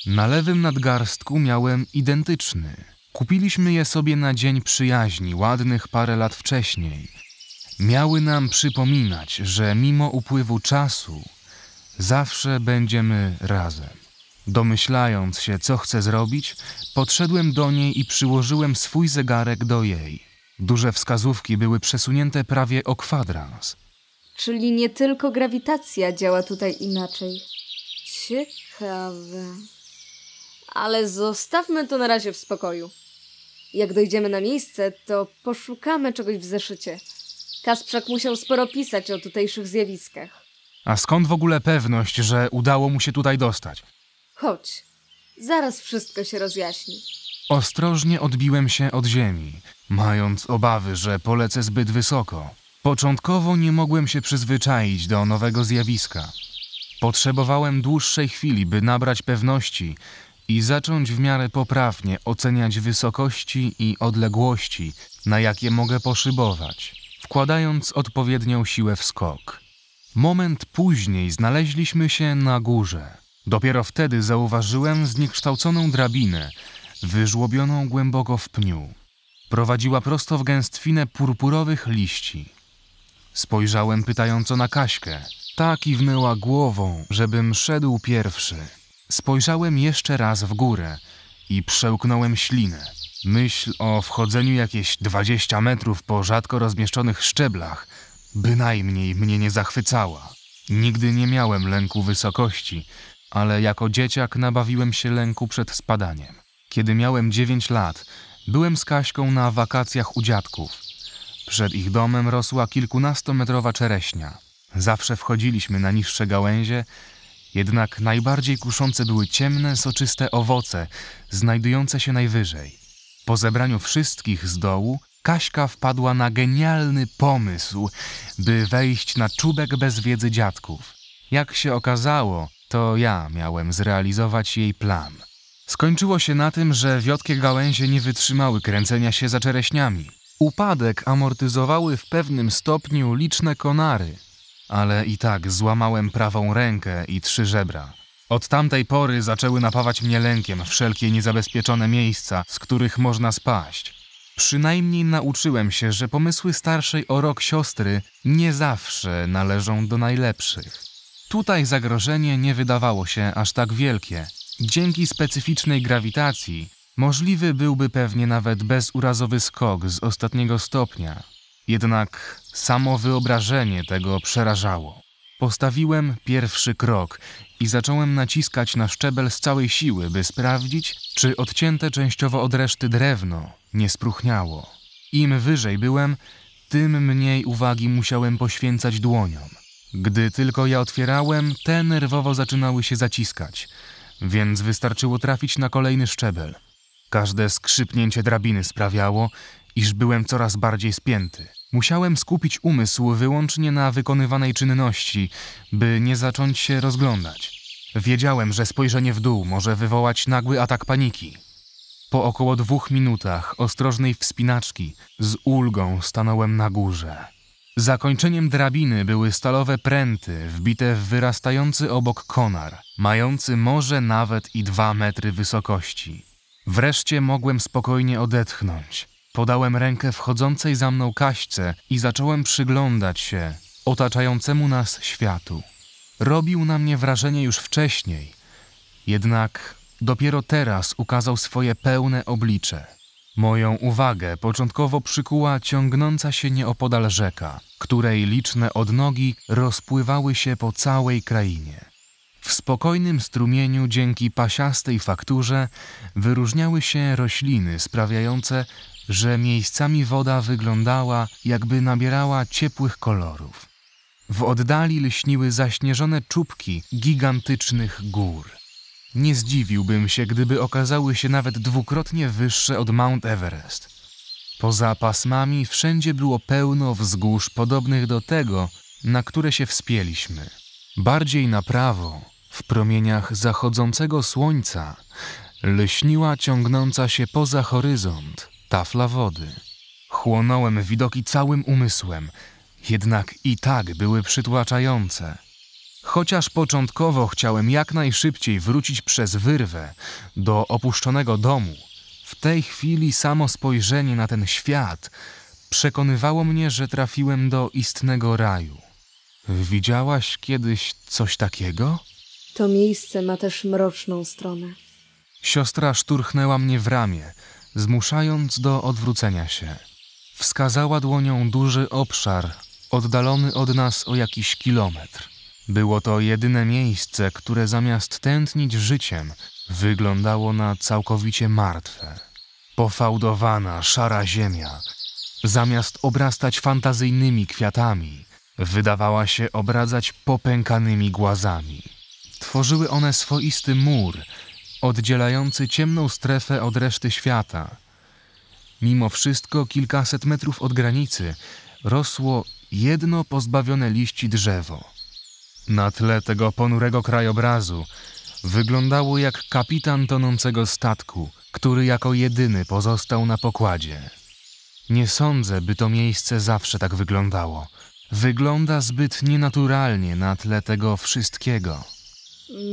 S1: Na lewym nadgarstku miałem identyczny. Kupiliśmy je sobie na dzień przyjaźni, ładnych parę lat wcześniej. Miały nam przypominać, że mimo upływu czasu zawsze będziemy razem. Domyślając się, co chcę zrobić, podszedłem do niej i przyłożyłem swój zegarek do jej. Duże wskazówki były przesunięte prawie o kwadrans.
S3: Czyli nie tylko grawitacja działa tutaj inaczej. Ciekawe. Ale zostawmy to na razie w spokoju. Jak dojdziemy na miejsce, to poszukamy czegoś w zeszycie. Kasprzak musiał sporo pisać o tutejszych zjawiskach.
S1: A skąd w ogóle pewność, że udało mu się tutaj dostać?
S3: Chodź, zaraz wszystko się rozjaśni.
S1: Ostrożnie odbiłem się od ziemi, mając obawy, że polecę zbyt wysoko. Początkowo nie mogłem się przyzwyczaić do nowego zjawiska. Potrzebowałem dłuższej chwili, by nabrać pewności i zacząć w miarę poprawnie oceniać wysokości i odległości, na jakie mogę poszybować, wkładając odpowiednią siłę w skok. Moment później znaleźliśmy się na górze. Dopiero wtedy zauważyłem zniekształconą drabinę, wyżłobioną głęboko w pniu. Prowadziła prosto w gęstwinę purpurowych liści. Spojrzałem pytająco na Kaśkę. Ta kiwnęła głową, żebym szedł pierwszy. Spojrzałem jeszcze raz w górę i przełknąłem ślinę. Myśl o wchodzeniu jakieś 20 metrów po rzadko rozmieszczonych szczeblach bynajmniej mnie nie zachwycała. Nigdy nie miałem lęku wysokości, ale jako dzieciak nabawiłem się lęku przed spadaniem. Kiedy miałem 9 lat, byłem z Kaśką na wakacjach u dziadków. Przed ich domem rosła kilkunastometrowa czereśnia. Zawsze wchodziliśmy na niższe gałęzie, jednak najbardziej kuszące były ciemne, soczyste owoce, znajdujące się najwyżej. Po zebraniu wszystkich z dołu, Kaśka wpadła na genialny pomysł, by wejść na czubek bez wiedzy dziadków. Jak się okazało, to ja miałem zrealizować jej plan. Skończyło się na tym, że wiotkie gałęzie nie wytrzymały kręcenia się za czereśniami. Upadek amortyzowały w pewnym stopniu liczne konary, ale i tak złamałem prawą rękę i trzy żebra. Od tamtej pory zaczęły napawać mnie lękiem wszelkie niezabezpieczone miejsca, z których można spaść. Przynajmniej nauczyłem się, że pomysły starszej o rok siostry nie zawsze należą do najlepszych. Tutaj zagrożenie nie wydawało się aż tak wielkie. Dzięki specyficznej grawitacji możliwy byłby pewnie nawet bezurazowy skok z ostatniego stopnia. Jednak samo wyobrażenie tego przerażało. Postawiłem pierwszy krok i zacząłem naciskać na szczebel z całej siły, by sprawdzić, czy odcięte częściowo od reszty drewno nie spruchniało. Im wyżej byłem, tym mniej uwagi musiałem poświęcać dłoniom. Gdy tylko je otwierałem, te nerwowo zaczynały się zaciskać, więc wystarczyło trafić na kolejny szczebel. Każde skrzypnięcie drabiny sprawiało, iż byłem coraz bardziej spięty. Musiałem skupić umysł wyłącznie na wykonywanej czynności, by nie zacząć się rozglądać. Wiedziałem, że spojrzenie w dół może wywołać nagły atak paniki. Po około dwóch minutach ostrożnej wspinaczki z ulgą stanąłem na górze. Zakończeniem drabiny były stalowe pręty wbite w wyrastający obok konar, mający może nawet i dwa metry wysokości. Wreszcie mogłem spokojnie odetchnąć. Podałem rękę wchodzącej za mną kaśce i zacząłem przyglądać się otaczającemu nas światu. Robił na mnie wrażenie już wcześniej, jednak dopiero teraz ukazał swoje pełne oblicze. Moją uwagę początkowo przykuła ciągnąca się nieopodal rzeka, której liczne odnogi rozpływały się po całej krainie. W spokojnym strumieniu dzięki pasiastej fakturze wyróżniały się rośliny sprawiające, że miejscami woda wyglądała, jakby nabierała ciepłych kolorów. W oddali lśniły zaśnieżone czubki gigantycznych gór. Nie zdziwiłbym się, gdyby okazały się nawet dwukrotnie wyższe od Mount Everest. Poza pasmami wszędzie było pełno wzgórz podobnych do tego, na które się wspięliśmy. Bardziej na prawo, w promieniach zachodzącego słońca, lśniła ciągnąca się poza horyzont tafla wody. Chłonąłem widoki całym umysłem, jednak i tak były przytłaczające. Chociaż początkowo chciałem jak najszybciej wrócić przez wyrwę do opuszczonego domu, w tej chwili samo spojrzenie na ten świat przekonywało mnie, że trafiłem do istnego raju. Widziałaś kiedyś coś takiego?
S3: To miejsce ma też mroczną stronę.
S1: Siostra szturchnęła mnie w ramię, zmuszając do odwrócenia się. Wskazała dłonią duży obszar, oddalony od nas o jakiś kilometr. Było to jedyne miejsce, które zamiast tętnić życiem, wyglądało na całkowicie martwe. Pofałdowana, szara ziemia, zamiast obrastać fantazyjnymi kwiatami, wydawała się obradzać popękanymi głazami. Tworzyły one swoisty mur, oddzielający ciemną strefę od reszty świata. Mimo wszystko, kilkaset metrów od granicy rosło jedno pozbawione liści drzewo. Na tle tego ponurego krajobrazu wyglądało jak kapitan tonącego statku, który jako jedyny pozostał na pokładzie. Nie sądzę, by to miejsce zawsze tak wyglądało. Wygląda zbyt nienaturalnie na tle tego wszystkiego.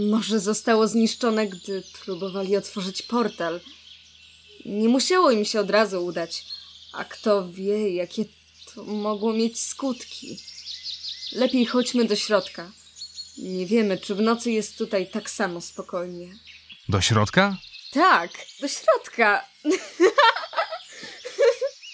S3: Może zostało zniszczone, gdy próbowali otworzyć portal. Nie musiało im się od razu udać. A kto wie, jakie to mogło mieć skutki. Lepiej chodźmy do środka. Nie wiemy, czy w nocy jest tutaj tak samo spokojnie.
S1: Do środka?
S3: Tak, do środka. (laughs)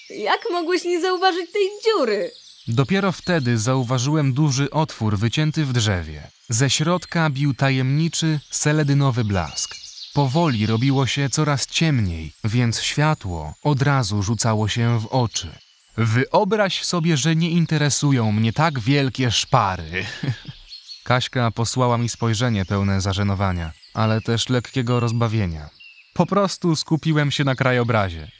S3: Jak mogłeś nie zauważyć tej dziury?
S1: Dopiero wtedy zauważyłem duży otwór wycięty w drzewie. Ze środka bił tajemniczy, seledynowy blask. Powoli robiło się coraz ciemniej, więc światło od razu rzucało się w oczy. Wyobraź sobie, że nie interesują mnie tak wielkie szpary. (laughs) Kaśka posłała mi spojrzenie pełne zażenowania, ale też lekkiego rozbawienia. Po prostu skupiłem się na krajobrazie.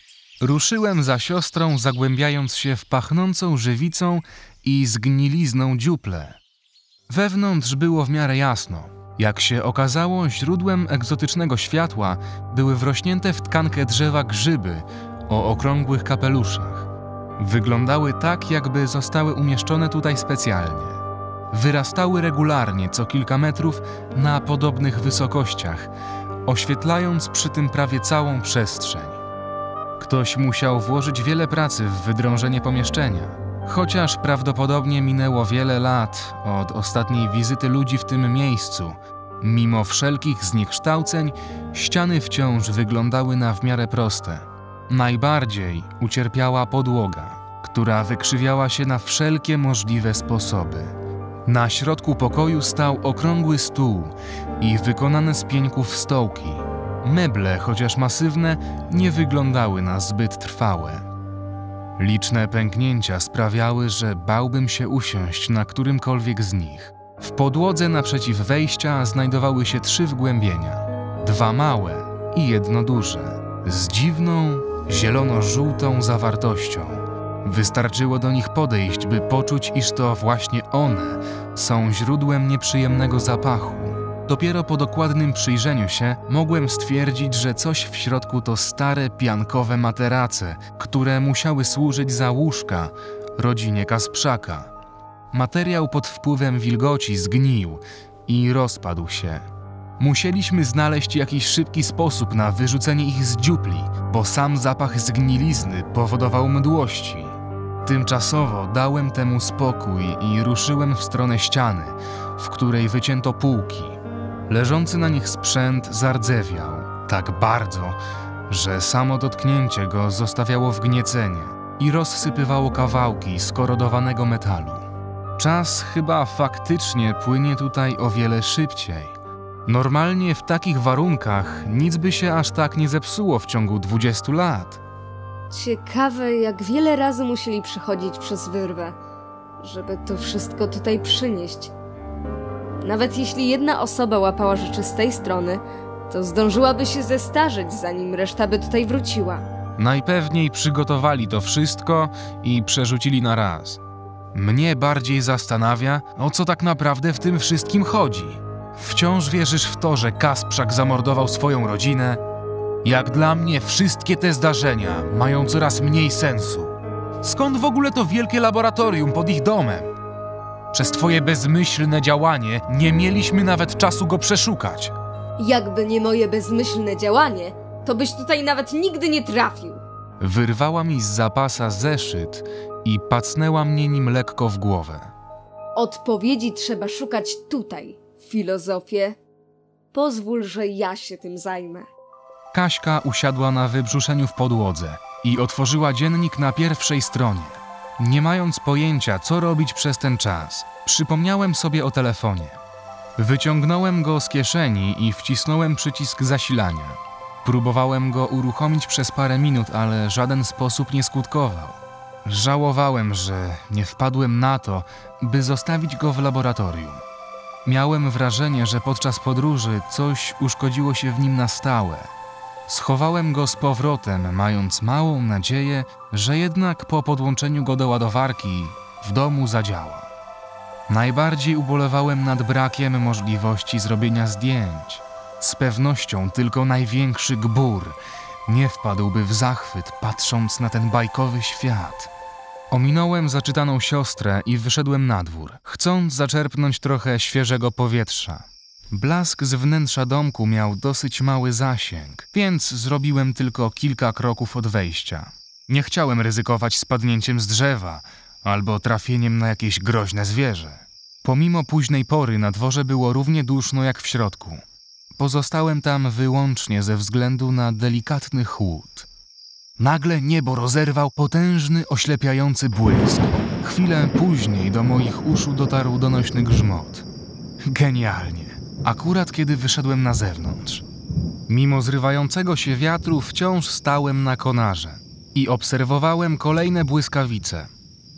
S1: Ruszyłem za siostrą, zagłębiając się w pachnącą żywicą i zgnilizną dziuplę. Wewnątrz było w miarę jasno. Jak się okazało, źródłem egzotycznego światła były wrośnięte w tkankę drzewa grzyby o okrągłych kapeluszach. Wyglądały tak, jakby zostały umieszczone tutaj specjalnie. Wyrastały regularnie co kilka metrów na podobnych wysokościach, oświetlając przy tym prawie całą przestrzeń. Ktoś musiał włożyć wiele pracy w wydrążenie pomieszczenia, chociaż prawdopodobnie minęło wiele lat od ostatniej wizyty ludzi w tym miejscu. Mimo wszelkich zniekształceń, ściany wciąż wyglądały na w miarę proste. Najbardziej ucierpiała podłoga, która wykrzywiała się na wszelkie możliwe sposoby. Na środku pokoju stał okrągły stół i wykonane z pieńków stołki. Meble, chociaż masywne, nie wyglądały na zbyt trwałe. Liczne pęknięcia sprawiały, że bałbym się usiąść na którymkolwiek z nich. W podłodze naprzeciw wejścia znajdowały się trzy wgłębienia. Dwa małe i jedno duże, z dziwną, zielono-żółtą zawartością. Wystarczyło do nich podejść, by poczuć, iż to właśnie one są źródłem nieprzyjemnego zapachu. Dopiero po dokładnym przyjrzeniu się mogłem stwierdzić, że coś w środku to stare piankowe materace, które musiały służyć za łóżka rodzinie Kasprzaka. Materiał pod wpływem wilgoci zgnił i rozpadł się. Musieliśmy znaleźć jakiś szybki sposób na wyrzucenie ich z dziupli, bo sam zapach zgnilizny powodował mdłości. Tymczasowo dałem temu spokój i ruszyłem w stronę ściany, w której wycięto półki. Leżący na nich sprzęt zardzewiał tak bardzo, że samo dotknięcie go zostawiało wgniecenie i rozsypywało kawałki skorodowanego metalu. Czas chyba faktycznie płynie tutaj o wiele szybciej. Normalnie w takich warunkach nic by się aż tak nie zepsuło w ciągu 20 lat.
S3: Ciekawe, jak wiele razy musieli przechodzić przez wyrwę, żeby to wszystko tutaj przynieść. Nawet jeśli jedna osoba łapała rzeczy z tej strony, to zdążyłaby się zestarzeć, zanim reszta by tutaj wróciła.
S1: Najpewniej przygotowali to wszystko i przerzucili na raz. Mnie bardziej zastanawia, o co tak naprawdę w tym wszystkim chodzi. Wciąż wierzysz w to, że Kasprzak zamordował swoją rodzinę? Jak dla mnie wszystkie te zdarzenia mają coraz mniej sensu. Skąd w ogóle to wielkie laboratorium pod ich domem? Przez twoje bezmyślne działanie nie mieliśmy nawet czasu go przeszukać.
S3: Jakby nie moje bezmyślne działanie, to byś tutaj nawet nigdy nie trafił.
S1: Wyrwała mi z zapasa zeszyt i pacnęła mnie nim lekko w głowę.
S3: Odpowiedzi trzeba szukać tutaj, filozofie. Pozwól, że ja się tym zajmę.
S1: Kaśka usiadła na wybrzuszeniu w podłodze i otworzyła dziennik na pierwszej stronie. Nie mając pojęcia, co robić przez ten czas, przypomniałem sobie o telefonie. Wyciągnąłem go z kieszeni i wcisnąłem przycisk zasilania. Próbowałem go uruchomić przez parę minut, ale żaden sposób nie skutkował. Żałowałem, że nie wpadłem na to, by zostawić go w laboratorium. Miałem wrażenie, że podczas podróży coś uszkodziło się w nim na stałe. Schowałem go z powrotem, mając małą nadzieję, że jednak po podłączeniu go do ładowarki w domu zadziała. Najbardziej ubolewałem nad brakiem możliwości zrobienia zdjęć. Z pewnością tylko największy gbur nie wpadłby w zachwyt, patrząc na ten bajkowy świat. Ominąłem zaczytaną siostrę i wyszedłem na dwór, chcąc zaczerpnąć trochę świeżego powietrza. Blask z wnętrza domku miał dosyć mały zasięg, więc zrobiłem tylko kilka kroków od wejścia. Nie chciałem ryzykować spadnięciem z drzewa albo trafieniem na jakieś groźne zwierzę. Pomimo późnej pory na dworze było równie duszno jak w środku. Pozostałem tam wyłącznie ze względu na delikatny chłód. Nagle niebo rozerwał potężny, oślepiający błysk. Chwilę później do moich uszu dotarł donośny grzmot. Genialnie. Akurat kiedy wyszedłem na zewnątrz. Mimo zrywającego się wiatru wciąż stałem na konarze i obserwowałem kolejne błyskawice.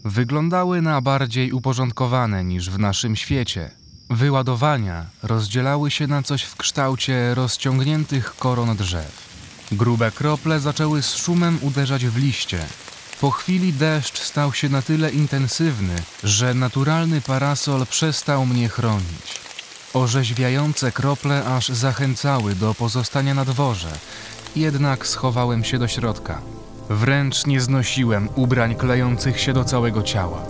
S1: Wyglądały na bardziej uporządkowane niż w naszym świecie. Wyładowania rozdzielały się na coś w kształcie rozciągniętych koron drzew. Grube krople zaczęły z szumem uderzać w liście. Po chwili deszcz stał się na tyle intensywny, że naturalny parasol przestał mnie chronić. Orzeźwiające krople aż zachęcały do pozostania na dworze, jednak schowałem się do środka. Wręcz nie znosiłem ubrań klejących się do całego ciała.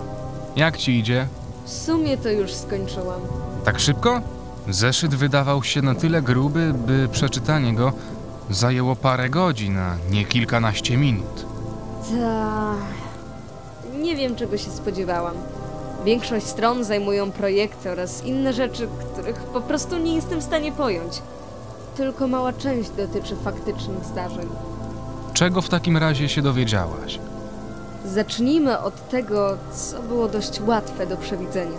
S1: Jak ci idzie?
S3: W sumie to już skończyłam.
S1: Tak szybko? Zeszyt wydawał się na tyle gruby, by przeczytanie go zajęło parę godzin, a nie kilkanaście minut.
S3: Ta... Nie wiem, czego się spodziewałam. Większość stron zajmują projekty oraz inne rzeczy, których po prostu nie jestem w stanie pojąć. Tylko mała część dotyczy faktycznych zdarzeń.
S1: Czego w takim razie się dowiedziałaś?
S3: Zacznijmy od tego, co było dość łatwe do przewidzenia.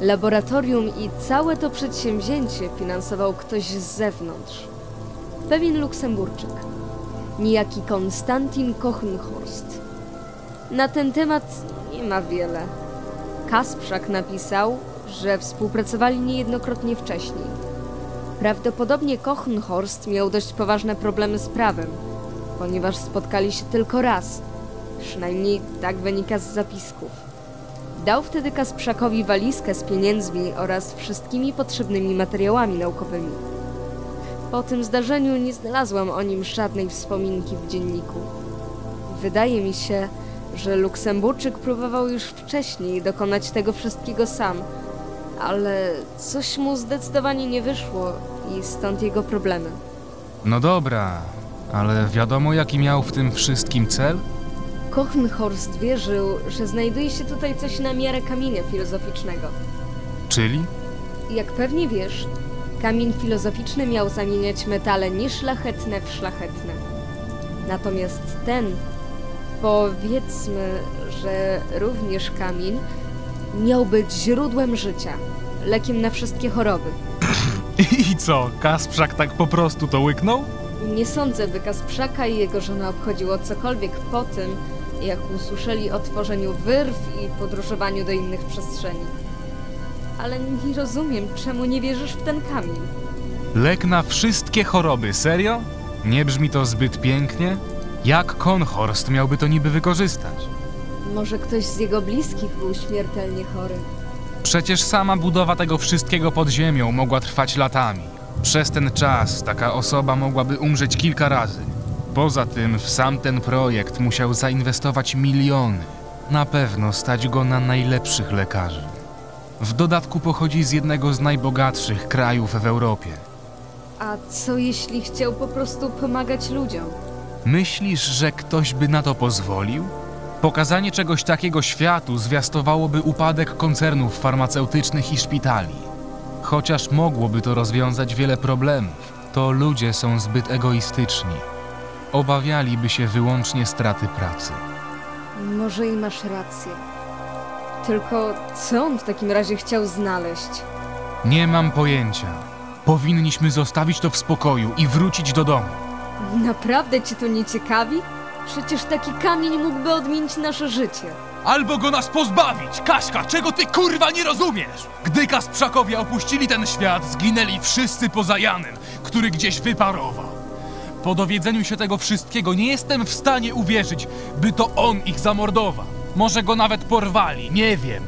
S3: Laboratorium i całe to przedsięwzięcie finansował ktoś z zewnątrz. Pewien Luksemburczyk, niejaki Konstantin Kochenhorst. Na ten temat nie ma wiele. Kasprzak napisał, że współpracowali niejednokrotnie wcześniej. Prawdopodobnie Kochenhorst miał dość poważne problemy z prawem, ponieważ spotkali się tylko raz. Przynajmniej tak wynika z zapisków. Dał wtedy Kasprzakowi walizkę z pieniędzmi oraz wszystkimi potrzebnymi materiałami naukowymi. Po tym zdarzeniu nie znalazłam o nim żadnej wspominki w dzienniku. Wydaje mi się, że Luksemburczyk próbował już wcześniej dokonać tego wszystkiego sam, ale coś mu zdecydowanie nie wyszło i stąd jego problemy.
S1: No dobra, ale wiadomo jaki miał w tym wszystkim cel?
S3: Kochenhorst wierzył, że znajduje się tutaj coś na miarę kamienia filozoficznego.
S1: Czyli?
S3: Jak pewnie wiesz, kamień filozoficzny miał zamieniać metale nieszlachetne w szlachetne. Natomiast ten, powiedzmy, że również kamień, miał być źródłem życia, lekiem na wszystkie choroby. (laughs)
S2: I co, Kasprzak tak po prostu to łyknął?
S3: Nie sądzę, by Kasprzaka i jego żona obchodziło cokolwiek po tym, jak usłyszeli o tworzeniu wyrw i podróżowaniu do innych przestrzeni. Ale nie rozumiem, czemu nie wierzysz w ten kamień.
S1: Lek na wszystkie choroby, serio? Nie brzmi to zbyt pięknie? Jak Konhorst miałby to niby wykorzystać?
S3: Może ktoś z jego bliskich był śmiertelnie chory.
S1: Przecież sama budowa tego wszystkiego pod ziemią mogła trwać latami. Przez ten czas taka osoba mogłaby umrzeć kilka razy. Poza tym w sam ten projekt musiał zainwestować miliony. Na pewno stać go na najlepszych lekarzy. W dodatku pochodzi z jednego z najbogatszych krajów w Europie.
S3: A co jeśli chciał po prostu pomagać ludziom?
S1: Myślisz, że ktoś by na to pozwolił? Pokazanie czegoś takiego światu zwiastowałoby upadek koncernów farmaceutycznych i szpitali. Chociaż mogłoby to rozwiązać wiele problemów, to ludzie są zbyt egoistyczni. Obawialiby się wyłącznie straty pracy.
S3: Może i masz rację. Tylko co on w takim razie chciał znaleźć?
S1: Nie mam pojęcia.
S2: Powinniśmy zostawić to w spokoju i wrócić do domu.
S3: Naprawdę cię to nie ciekawi? Przecież taki kamień mógłby odmienić nasze życie.
S2: Albo go nas pozbawić! Kaśka, czego ty kurwa nie rozumiesz? Gdy Kasprzakowie opuścili ten świat, zginęli wszyscy poza Janem, który gdzieś wyparował. Po dowiedzeniu się tego wszystkiego nie jestem w stanie uwierzyć, by to on ich zamordował. Może go nawet porwali, nie wiem.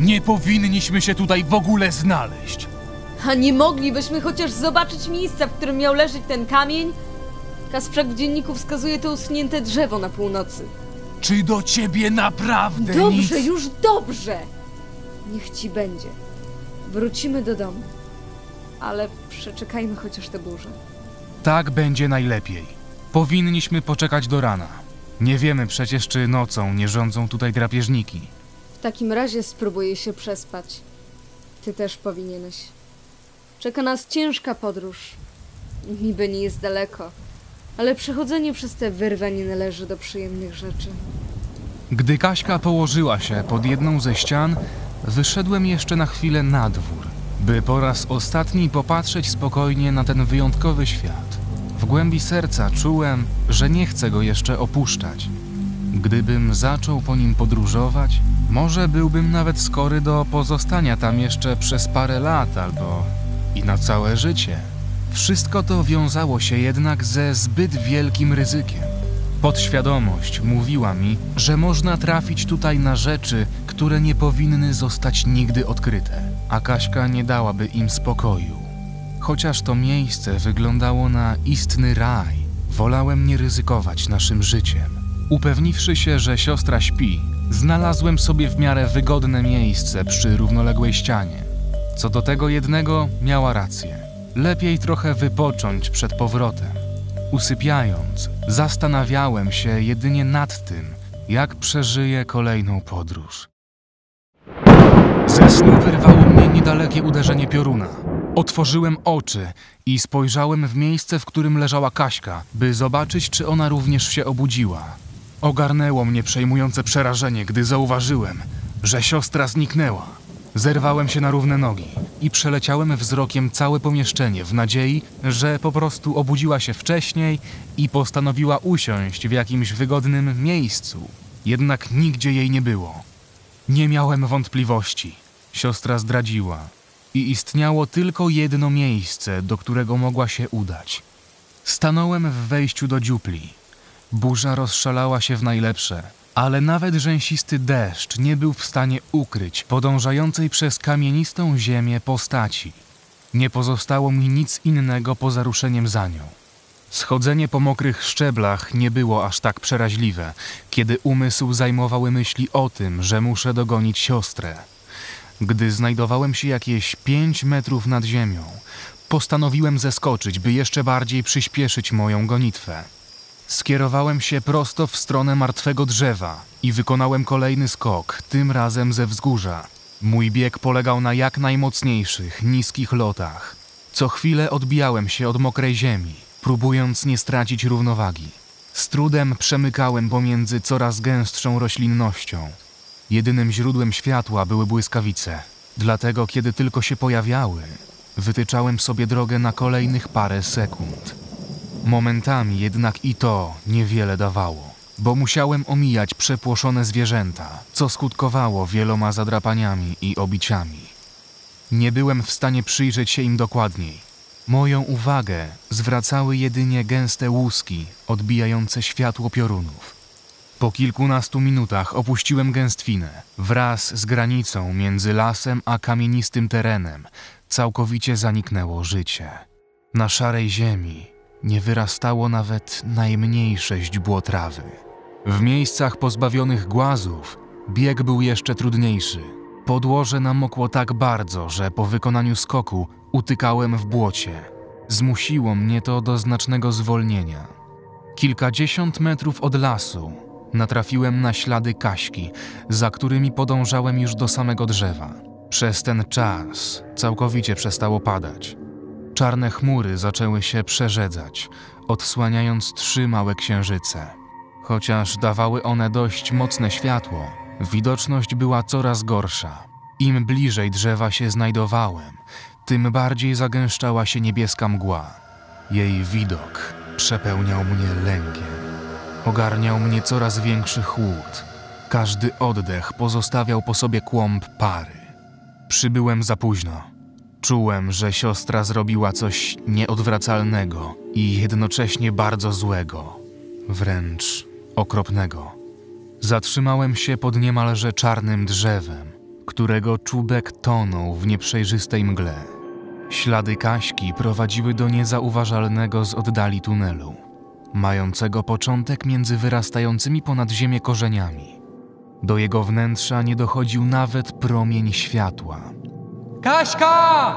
S2: Nie powinniśmy się tutaj w ogóle znaleźć.
S3: A nie moglibyśmy chociaż zobaczyć miejsca, w którym miał leżeć ten kamień? Kasprzak w dzienniku wskazuje to uschnięte drzewo na północy.
S2: Czy do ciebie naprawdę
S3: Dobrze,
S2: nic...
S3: już dobrze! Niech ci będzie. Wrócimy do domu. Ale przeczekajmy chociaż tę burzę.
S1: Tak będzie najlepiej. Powinniśmy poczekać do rana. Nie wiemy przecież, czy nocą nie rządzą tutaj drapieżniki.
S3: W takim razie spróbuję się przespać. Ty też powinieneś. Czeka nas ciężka podróż. Niby nie jest daleko, ale przechodzenie przez tę wyrwę nie należy do przyjemnych rzeczy.
S1: Gdy Kaśka położyła się pod jedną ze ścian, wyszedłem jeszcze na chwilę na dwór, by po raz ostatni popatrzeć spokojnie na ten wyjątkowy świat. W głębi serca czułem, że nie chcę go jeszcze opuszczać. Gdybym zaczął po nim podróżować, może byłbym nawet skory do pozostania tam jeszcze przez parę lat albo i na całe życie. Wszystko to wiązało się jednak ze zbyt wielkim ryzykiem. Podświadomość mówiła mi, że można trafić tutaj na rzeczy, które nie powinny zostać nigdy odkryte, a Kaśka nie dałaby im spokoju. Chociaż to miejsce wyglądało na istny raj, wolałem nie ryzykować naszym życiem. Upewniwszy się, że siostra śpi, znalazłem sobie w miarę wygodne miejsce przy równoległej ścianie. Co do tego jednego, miała rację. Lepiej trochę wypocząć przed powrotem. Usypiając, zastanawiałem się jedynie nad tym, jak przeżyję kolejną podróż. Ze snu wyrwało mnie niedalekie uderzenie pioruna. Otworzyłem oczy i spojrzałem w miejsce, w którym leżała Kaśka, by zobaczyć, czy ona również się obudziła. Ogarnęło mnie przejmujące przerażenie, gdy zauważyłem, że siostra zniknęła. Zerwałem się na równe nogi i przeleciałem wzrokiem całe pomieszczenie w nadziei, że po prostu obudziła się wcześniej i postanowiła usiąść w jakimś wygodnym miejscu. Jednak nigdzie jej nie było. Nie miałem wątpliwości. Siostra zdradziła. I istniało tylko jedno miejsce, do którego mogła się udać. Stanąłem w wejściu do dziupli. Burza rozszalała się w najlepsze, ale nawet rzęsisty deszcz nie był w stanie ukryć podążającej przez kamienistą ziemię postaci. Nie pozostało mi nic innego poza ruszeniem za nią. Schodzenie po mokrych szczeblach nie było aż tak przeraźliwe, kiedy umysł zajmowały myśli o tym, że muszę dogonić siostrę. Gdy znajdowałem się jakieś pięć metrów nad ziemią, postanowiłem zeskoczyć, by jeszcze bardziej przyspieszyć moją gonitwę. Skierowałem się prosto w stronę martwego drzewa i wykonałem kolejny skok, tym razem ze wzgórza. Mój bieg polegał na jak najmocniejszych, niskich lotach. Co chwilę odbijałem się od mokrej ziemi, próbując nie stracić równowagi. Z trudem przemykałem pomiędzy coraz gęstszą roślinnością. Jedynym źródłem światła były błyskawice. Dlatego, kiedy tylko się pojawiały, wytyczałem sobie drogę na kolejnych parę sekund. Momentami jednak i to niewiele dawało, bo musiałem omijać przepłoszone zwierzęta, co skutkowało wieloma zadrapaniami i obiciami. Nie byłem w stanie przyjrzeć się im dokładniej. Moją uwagę zwracały jedynie gęste łuski odbijające światło piorunów. Po kilkunastu minutach opuściłem gęstwinę. Wraz z granicą między lasem a kamienistym terenem całkowicie zaniknęło życie. Na szarej ziemi nie wyrastało nawet najmniejsze źdźbło trawy. W miejscach pozbawionych głazów bieg był jeszcze trudniejszy. Podłoże namokło tak bardzo, że po wykonaniu skoku utykałem w błocie. Zmusiło mnie to do znacznego zwolnienia. Kilkadziesiąt metrów od lasu natrafiłem na ślady Kaśki, za którymi podążałem już do samego drzewa. Przez ten czas całkowicie przestało padać. Czarne chmury zaczęły się przerzedzać, odsłaniając trzy małe księżyce. Chociaż dawały one dość mocne światło, widoczność była coraz gorsza. Im bliżej drzewa się znajdowałem, tym bardziej zagęszczała się niebieska mgła. Jej widok przepełniał mnie lękiem. Ogarniał mnie coraz większy chłód. Każdy oddech pozostawiał po sobie kłąb pary. Przybyłem za późno. Czułem, że siostra zrobiła coś nieodwracalnego i jednocześnie bardzo złego, wręcz okropnego. Zatrzymałem się pod niemalże czarnym drzewem, którego czubek tonął w nieprzejrzystej mgle. Ślady Kaśki prowadziły do niezauważalnego z oddali tunelu, mającego początek między wyrastającymi ponad ziemię korzeniami. Do jego wnętrza nie dochodził nawet promień światła.
S2: Kaśka!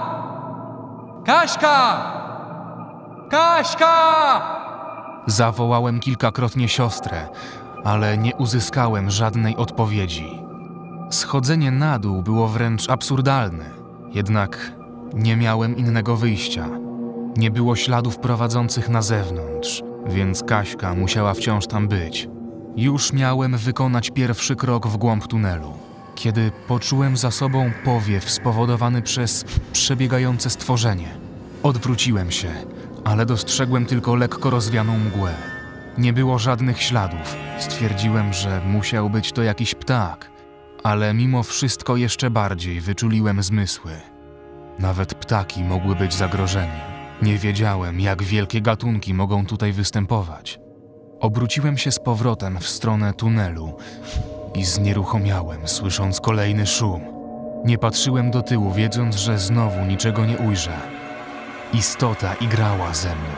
S2: Kaśka! Kaśka!
S1: Zawołałem kilkakrotnie siostrę, ale nie uzyskałem żadnej odpowiedzi. Schodzenie na dół było wręcz absurdalne, jednak nie miałem innego wyjścia. Nie było śladów prowadzących na zewnątrz, więc Kaśka musiała wciąż tam być. Już miałem wykonać pierwszy krok w głąb tunelu, kiedy poczułem za sobą powiew spowodowany przez przebiegające stworzenie. Odwróciłem się, ale dostrzegłem tylko lekko rozwianą mgłę. Nie było żadnych śladów. Stwierdziłem, że musiał być to jakiś ptak, ale mimo wszystko jeszcze bardziej wyczuliłem zmysły. Nawet ptaki mogły być zagrożeniem. Nie wiedziałem, jak wielkie gatunki mogą tutaj występować. Obróciłem się z powrotem w stronę tunelu i znieruchomiałem, słysząc kolejny szum. Nie patrzyłem do tyłu, wiedząc, że znowu niczego nie ujrzę. Istota igrała ze mną,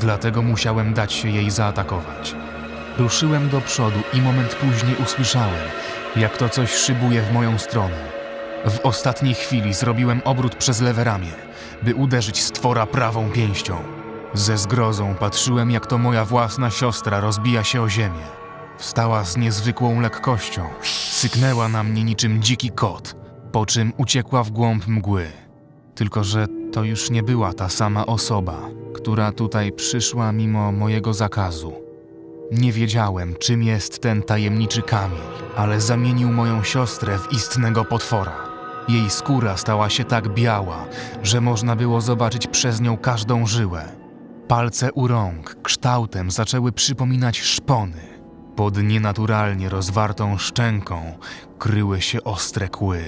S1: dlatego musiałem dać się jej zaatakować. Ruszyłem do przodu i moment później usłyszałem, jak to coś szybuje w moją stronę. W ostatniej chwili zrobiłem obrót przez lewe ramię, by uderzyć stwora prawą pięścią. Ze zgrozą patrzyłem, jak to moja własna siostra rozbija się o ziemię. Wstała z niezwykłą lekkością, syknęła na mnie niczym dziki kot, po czym uciekła w głąb mgły. Tylko, że to już nie była ta sama osoba, która tutaj przyszła mimo mojego zakazu. Nie wiedziałem, czym jest ten tajemniczy kamień, ale zamienił moją siostrę w istnego potwora. Jej skóra stała się tak biała, że można było zobaczyć przez nią każdą żyłę. Palce u rąk kształtem zaczęły przypominać szpony. Pod nienaturalnie rozwartą szczęką kryły się ostre kły.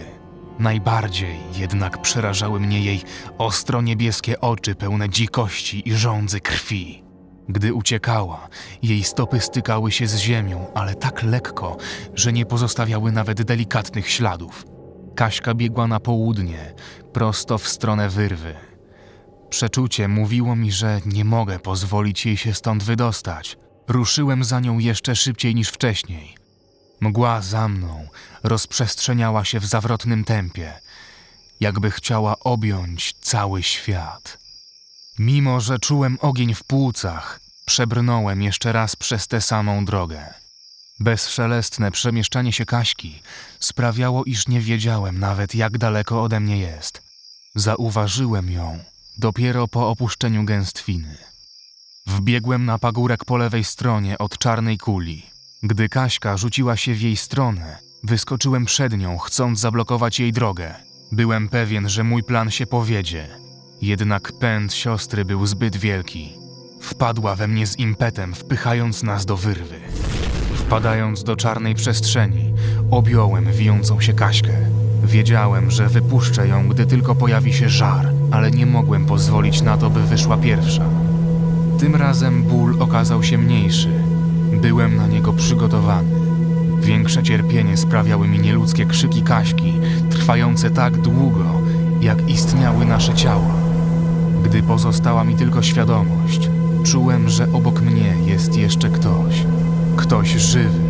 S1: Najbardziej jednak przerażały mnie jej ostro niebieskie oczy pełne dzikości i żądzy krwi. Gdy uciekała, jej stopy stykały się z ziemią, ale tak lekko, że nie pozostawiały nawet delikatnych śladów. Kaśka biegła na południe, prosto w stronę wyrwy. Przeczucie mówiło mi, że nie mogę pozwolić jej się stąd wydostać. Ruszyłem za nią jeszcze szybciej niż wcześniej. Mgła za mną rozprzestrzeniała się w zawrotnym tempie, jakby chciała objąć cały świat. Mimo, że czułem ogień w płucach, przebrnąłem jeszcze raz przez tę samą drogę. Bezszelestne przemieszczanie się Kaśki sprawiało, iż nie wiedziałem nawet, jak daleko ode mnie jest. Zauważyłem ją dopiero po opuszczeniu gęstwiny. Wbiegłem na pagórek po lewej stronie od czarnej kuli. Gdy Kaśka rzuciła się w jej stronę, wyskoczyłem przed nią, chcąc zablokować jej drogę. Byłem pewien, że mój plan się powiedzie. Jednak pęd siostry był zbyt wielki. Wpadła we mnie z impetem, wpychając nas do wyrwy. Wpadając do czarnej przestrzeni, objąłem wijącą się Kaśkę. Wiedziałem, że wypuszczę ją, gdy tylko pojawi się żar, ale nie mogłem pozwolić na to, by wyszła pierwsza. Tym razem ból okazał się mniejszy. Byłem na niego przygotowany. Większe cierpienie sprawiały mi nieludzkie krzyki Kaśki, trwające tak długo, jak istniały nasze ciała. Gdy pozostała mi tylko świadomość, czułem, że obok mnie jest jeszcze ktoś. Ktoś żywy,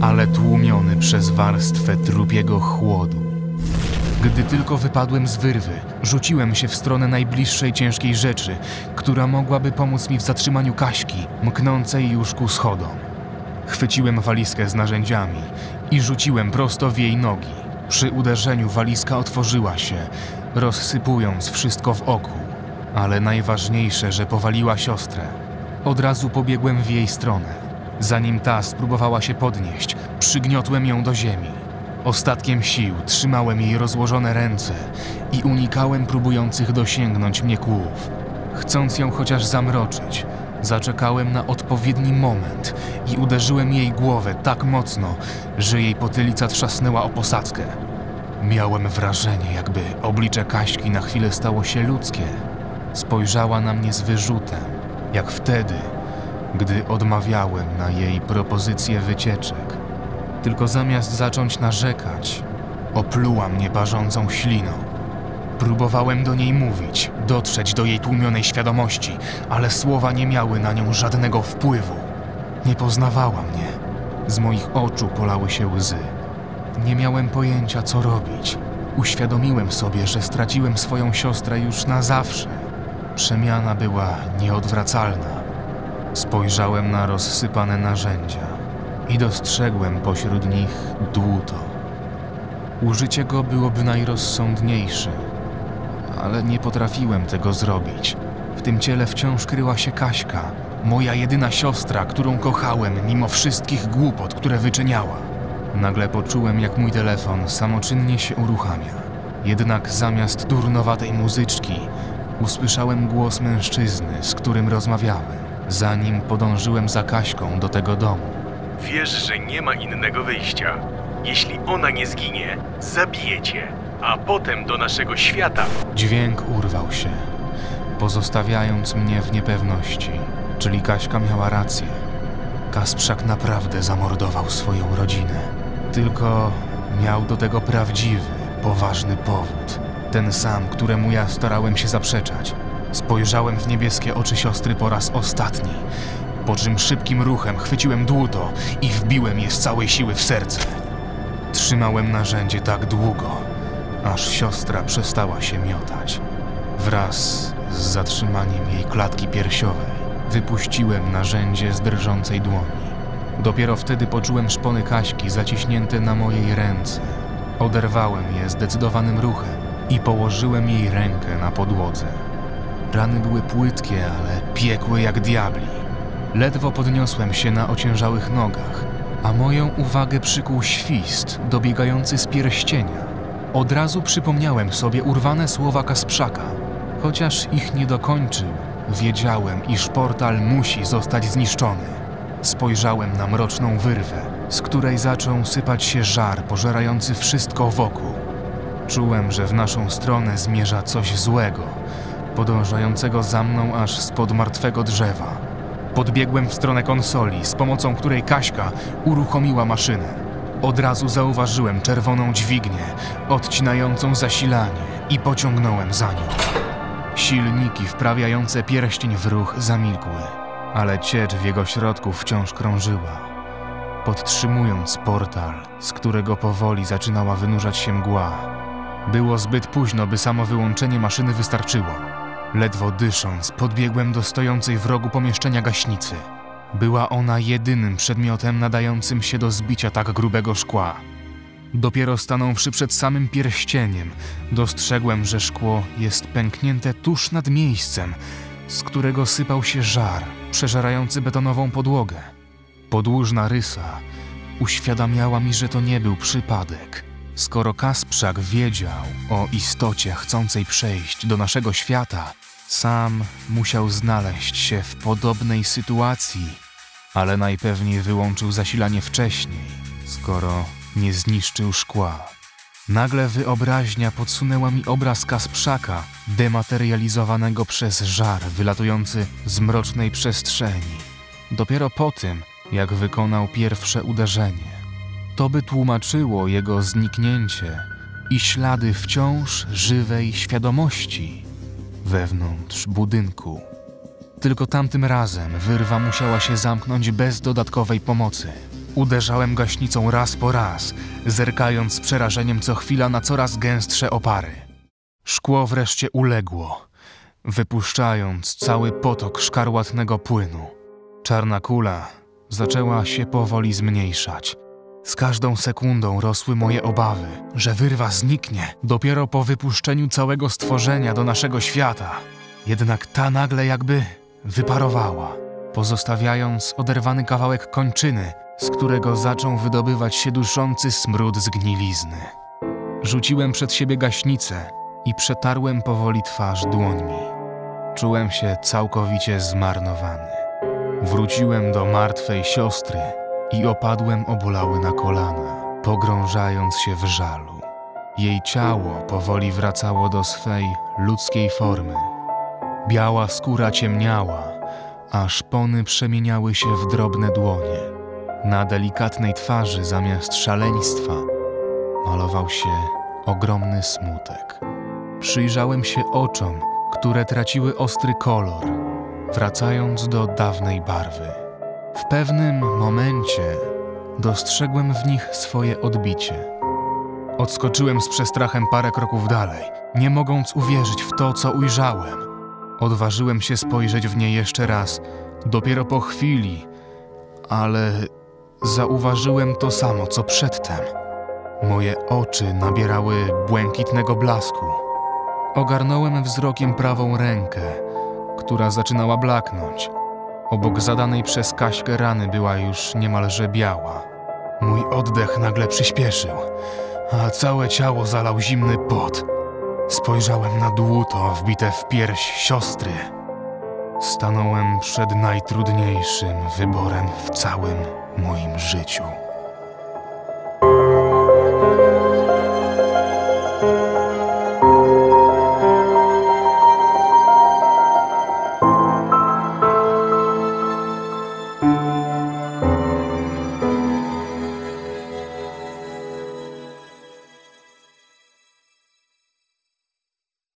S1: ale tłumiony przez warstwę trupiego chłodu. Gdy tylko wypadłem z wyrwy, rzuciłem się w stronę najbliższej ciężkiej rzeczy, która mogłaby pomóc mi w zatrzymaniu Kaśki, mknącej już ku schodom. Chwyciłem walizkę z narzędziami i rzuciłem prosto w jej nogi. Przy uderzeniu walizka otworzyła się, rozsypując wszystko w oku. Ale najważniejsze, że powaliła siostrę. Od razu pobiegłem w jej stronę. Zanim ta spróbowała się podnieść, przygniotłem ją do ziemi. Ostatkiem sił trzymałem jej rozłożone ręce i unikałem próbujących dosięgnąć mnie kłów. Chcąc ją chociaż zamroczyć, zaczekałem na odpowiedni moment i uderzyłem jej głowę tak mocno, że jej potylica trzasnęła o posadzkę. Miałem wrażenie, jakby oblicze Kaśki na chwilę stało się ludzkie. Spojrzała na mnie z wyrzutem, jak wtedy, gdy odmawiałem na jej propozycję wycieczek. Tylko zamiast zacząć narzekać, opluła mnie parzącą śliną. Próbowałem do niej mówić, dotrzeć do jej tłumionej świadomości, ale słowa nie miały na nią żadnego wpływu. Nie poznawała mnie. Z moich oczu polały się łzy. Nie miałem pojęcia, co robić. Uświadomiłem sobie, że straciłem swoją siostrę już na zawsze. Przemiana była nieodwracalna. Spojrzałem na rozsypane narzędzia i dostrzegłem pośród nich dłuto. Użycie go byłoby najrozsądniejsze, ale nie potrafiłem tego zrobić. W tym ciele wciąż kryła się Kaśka, moja jedyna siostra, którą kochałem mimo wszystkich głupot, które wyczyniała. Nagle poczułem, jak mój telefon samoczynnie się uruchamia. Jednak zamiast durnowatej muzyczki, usłyszałem głos mężczyzny, z którym rozmawiałem, zanim podążyłem za Kaśką do tego domu.
S5: Wiesz, że nie ma innego wyjścia. Jeśli ona nie zginie, zabiję cię, a potem do naszego świata.
S1: Dźwięk urwał się, pozostawiając mnie w niepewności. Czyli Kaśka miała rację. Kasprzak naprawdę zamordował swoją rodzinę. Tylko miał do tego prawdziwy, poważny powód. Ten sam, któremu ja starałem się zaprzeczać. Spojrzałem w niebieskie oczy siostry po raz ostatni, po czym szybkim ruchem chwyciłem dłuto i wbiłem je z całej siły w serce. Trzymałem narzędzie tak długo, aż siostra przestała się miotać. Wraz z zatrzymaniem jej klatki piersiowej wypuściłem narzędzie z drżącej dłoni. Dopiero wtedy poczułem szpony Kaśki zaciśnięte na mojej ręce. Oderwałem je zdecydowanym ruchem i położyłem jej rękę na podłodze. Rany były płytkie, ale piekłe jak diabli. Ledwo podniosłem się na ociężałych nogach, a moją uwagę przykuł świst dobiegający z pierścienia. Od razu przypomniałem sobie urwane słowa Kasprzaka. Chociaż ich nie dokończył, wiedziałem, iż portal musi zostać zniszczony. Spojrzałem na mroczną wyrwę, z której zaczął sypać się żar pożerający wszystko wokół. Czułem, że w naszą stronę zmierza coś złego, podążającego za mną aż spod martwego drzewa. Podbiegłem w stronę konsoli, z pomocą której Kaśka uruchomiła maszynę. Od razu zauważyłem czerwoną dźwignię, odcinającą zasilanie i pociągnąłem za nią. Silniki wprawiające pierścień w ruch zamilkły, ale ciecz w jego środku wciąż krążyła. Podtrzymując portal, z którego powoli zaczynała wynurzać się mgła, było zbyt późno, by samo wyłączenie maszyny wystarczyło. Ledwo dysząc, podbiegłem do stojącej w rogu pomieszczenia gaśnicy. Była ona jedynym przedmiotem nadającym się do zbicia tak grubego szkła. Dopiero stanąwszy przed samym pierścieniem, dostrzegłem, że szkło jest pęknięte tuż nad miejscem, z którego sypał się żar, przeżerający betonową podłogę. Podłużna rysa uświadamiała mi, że to nie był przypadek. Skoro Kasprzak wiedział o istocie chcącej przejść do naszego świata, sam musiał znaleźć się w podobnej sytuacji, ale najpewniej wyłączył zasilanie wcześniej, skoro nie zniszczył szkła. Nagle wyobraźnia podsunęła mi obraz Kasprzaka, dematerializowanego przez żar wylatujący z mrocznej przestrzeni. Dopiero po tym, jak wykonał pierwsze uderzenie. To by tłumaczyło jego zniknięcie i ślady wciąż żywej świadomości wewnątrz budynku. Tylko tamtym razem wyrwa musiała się zamknąć bez dodatkowej pomocy. Uderzałem gaśnicą raz po raz, zerkając z przerażeniem co chwila na coraz gęstsze opary. Szkło wreszcie uległo, wypuszczając cały potok szkarłatnego płynu. Czarna kula zaczęła się powoli zmniejszać. Z każdą sekundą rosły moje obawy, że wyrwa zniknie dopiero po wypuszczeniu całego stworzenia do naszego świata. Jednak ta nagle jakby wyparowała. pozostawiając oderwany kawałek kończyny, z którego zaczął wydobywać się duszący smród zgnilizny. Rzuciłem przed siebie gaśnicę i przetarłem powoli twarz dłońmi. Czułem się całkowicie zmarnowany. Wróciłem do martwej siostry i opadłem obolały na kolana, pogrążając się w żalu. Jej ciało powoli wracało do swej ludzkiej formy. Biała skóra ciemniała, a szpony przemieniały się w drobne dłonie. Na delikatnej twarzy zamiast szaleństwa malował się ogromny smutek. Przyjrzałem się oczom, które traciły ostry kolor, wracając do dawnej barwy. W pewnym momencie dostrzegłem w nich swoje odbicie. Odskoczyłem z przestrachem parę kroków dalej, nie mogąc uwierzyć w to, co ujrzałem. Odważyłem się spojrzeć w nie jeszcze raz, dopiero po chwili, ale zauważyłem to samo, co przedtem. Moje oczy nabierały błękitnego blasku. Ogarnąłem wzrokiem prawą rękę, która zaczynała blaknąć. Obok zadanej przez Kaśkę rany była już niemalże biała. Mój oddech nagle przyspieszył, a całe ciało zalał zimny pot. Spojrzałem na dłuto wbite w pierś siostry. Stanąłem przed najtrudniejszym wyborem w całym moim życiu.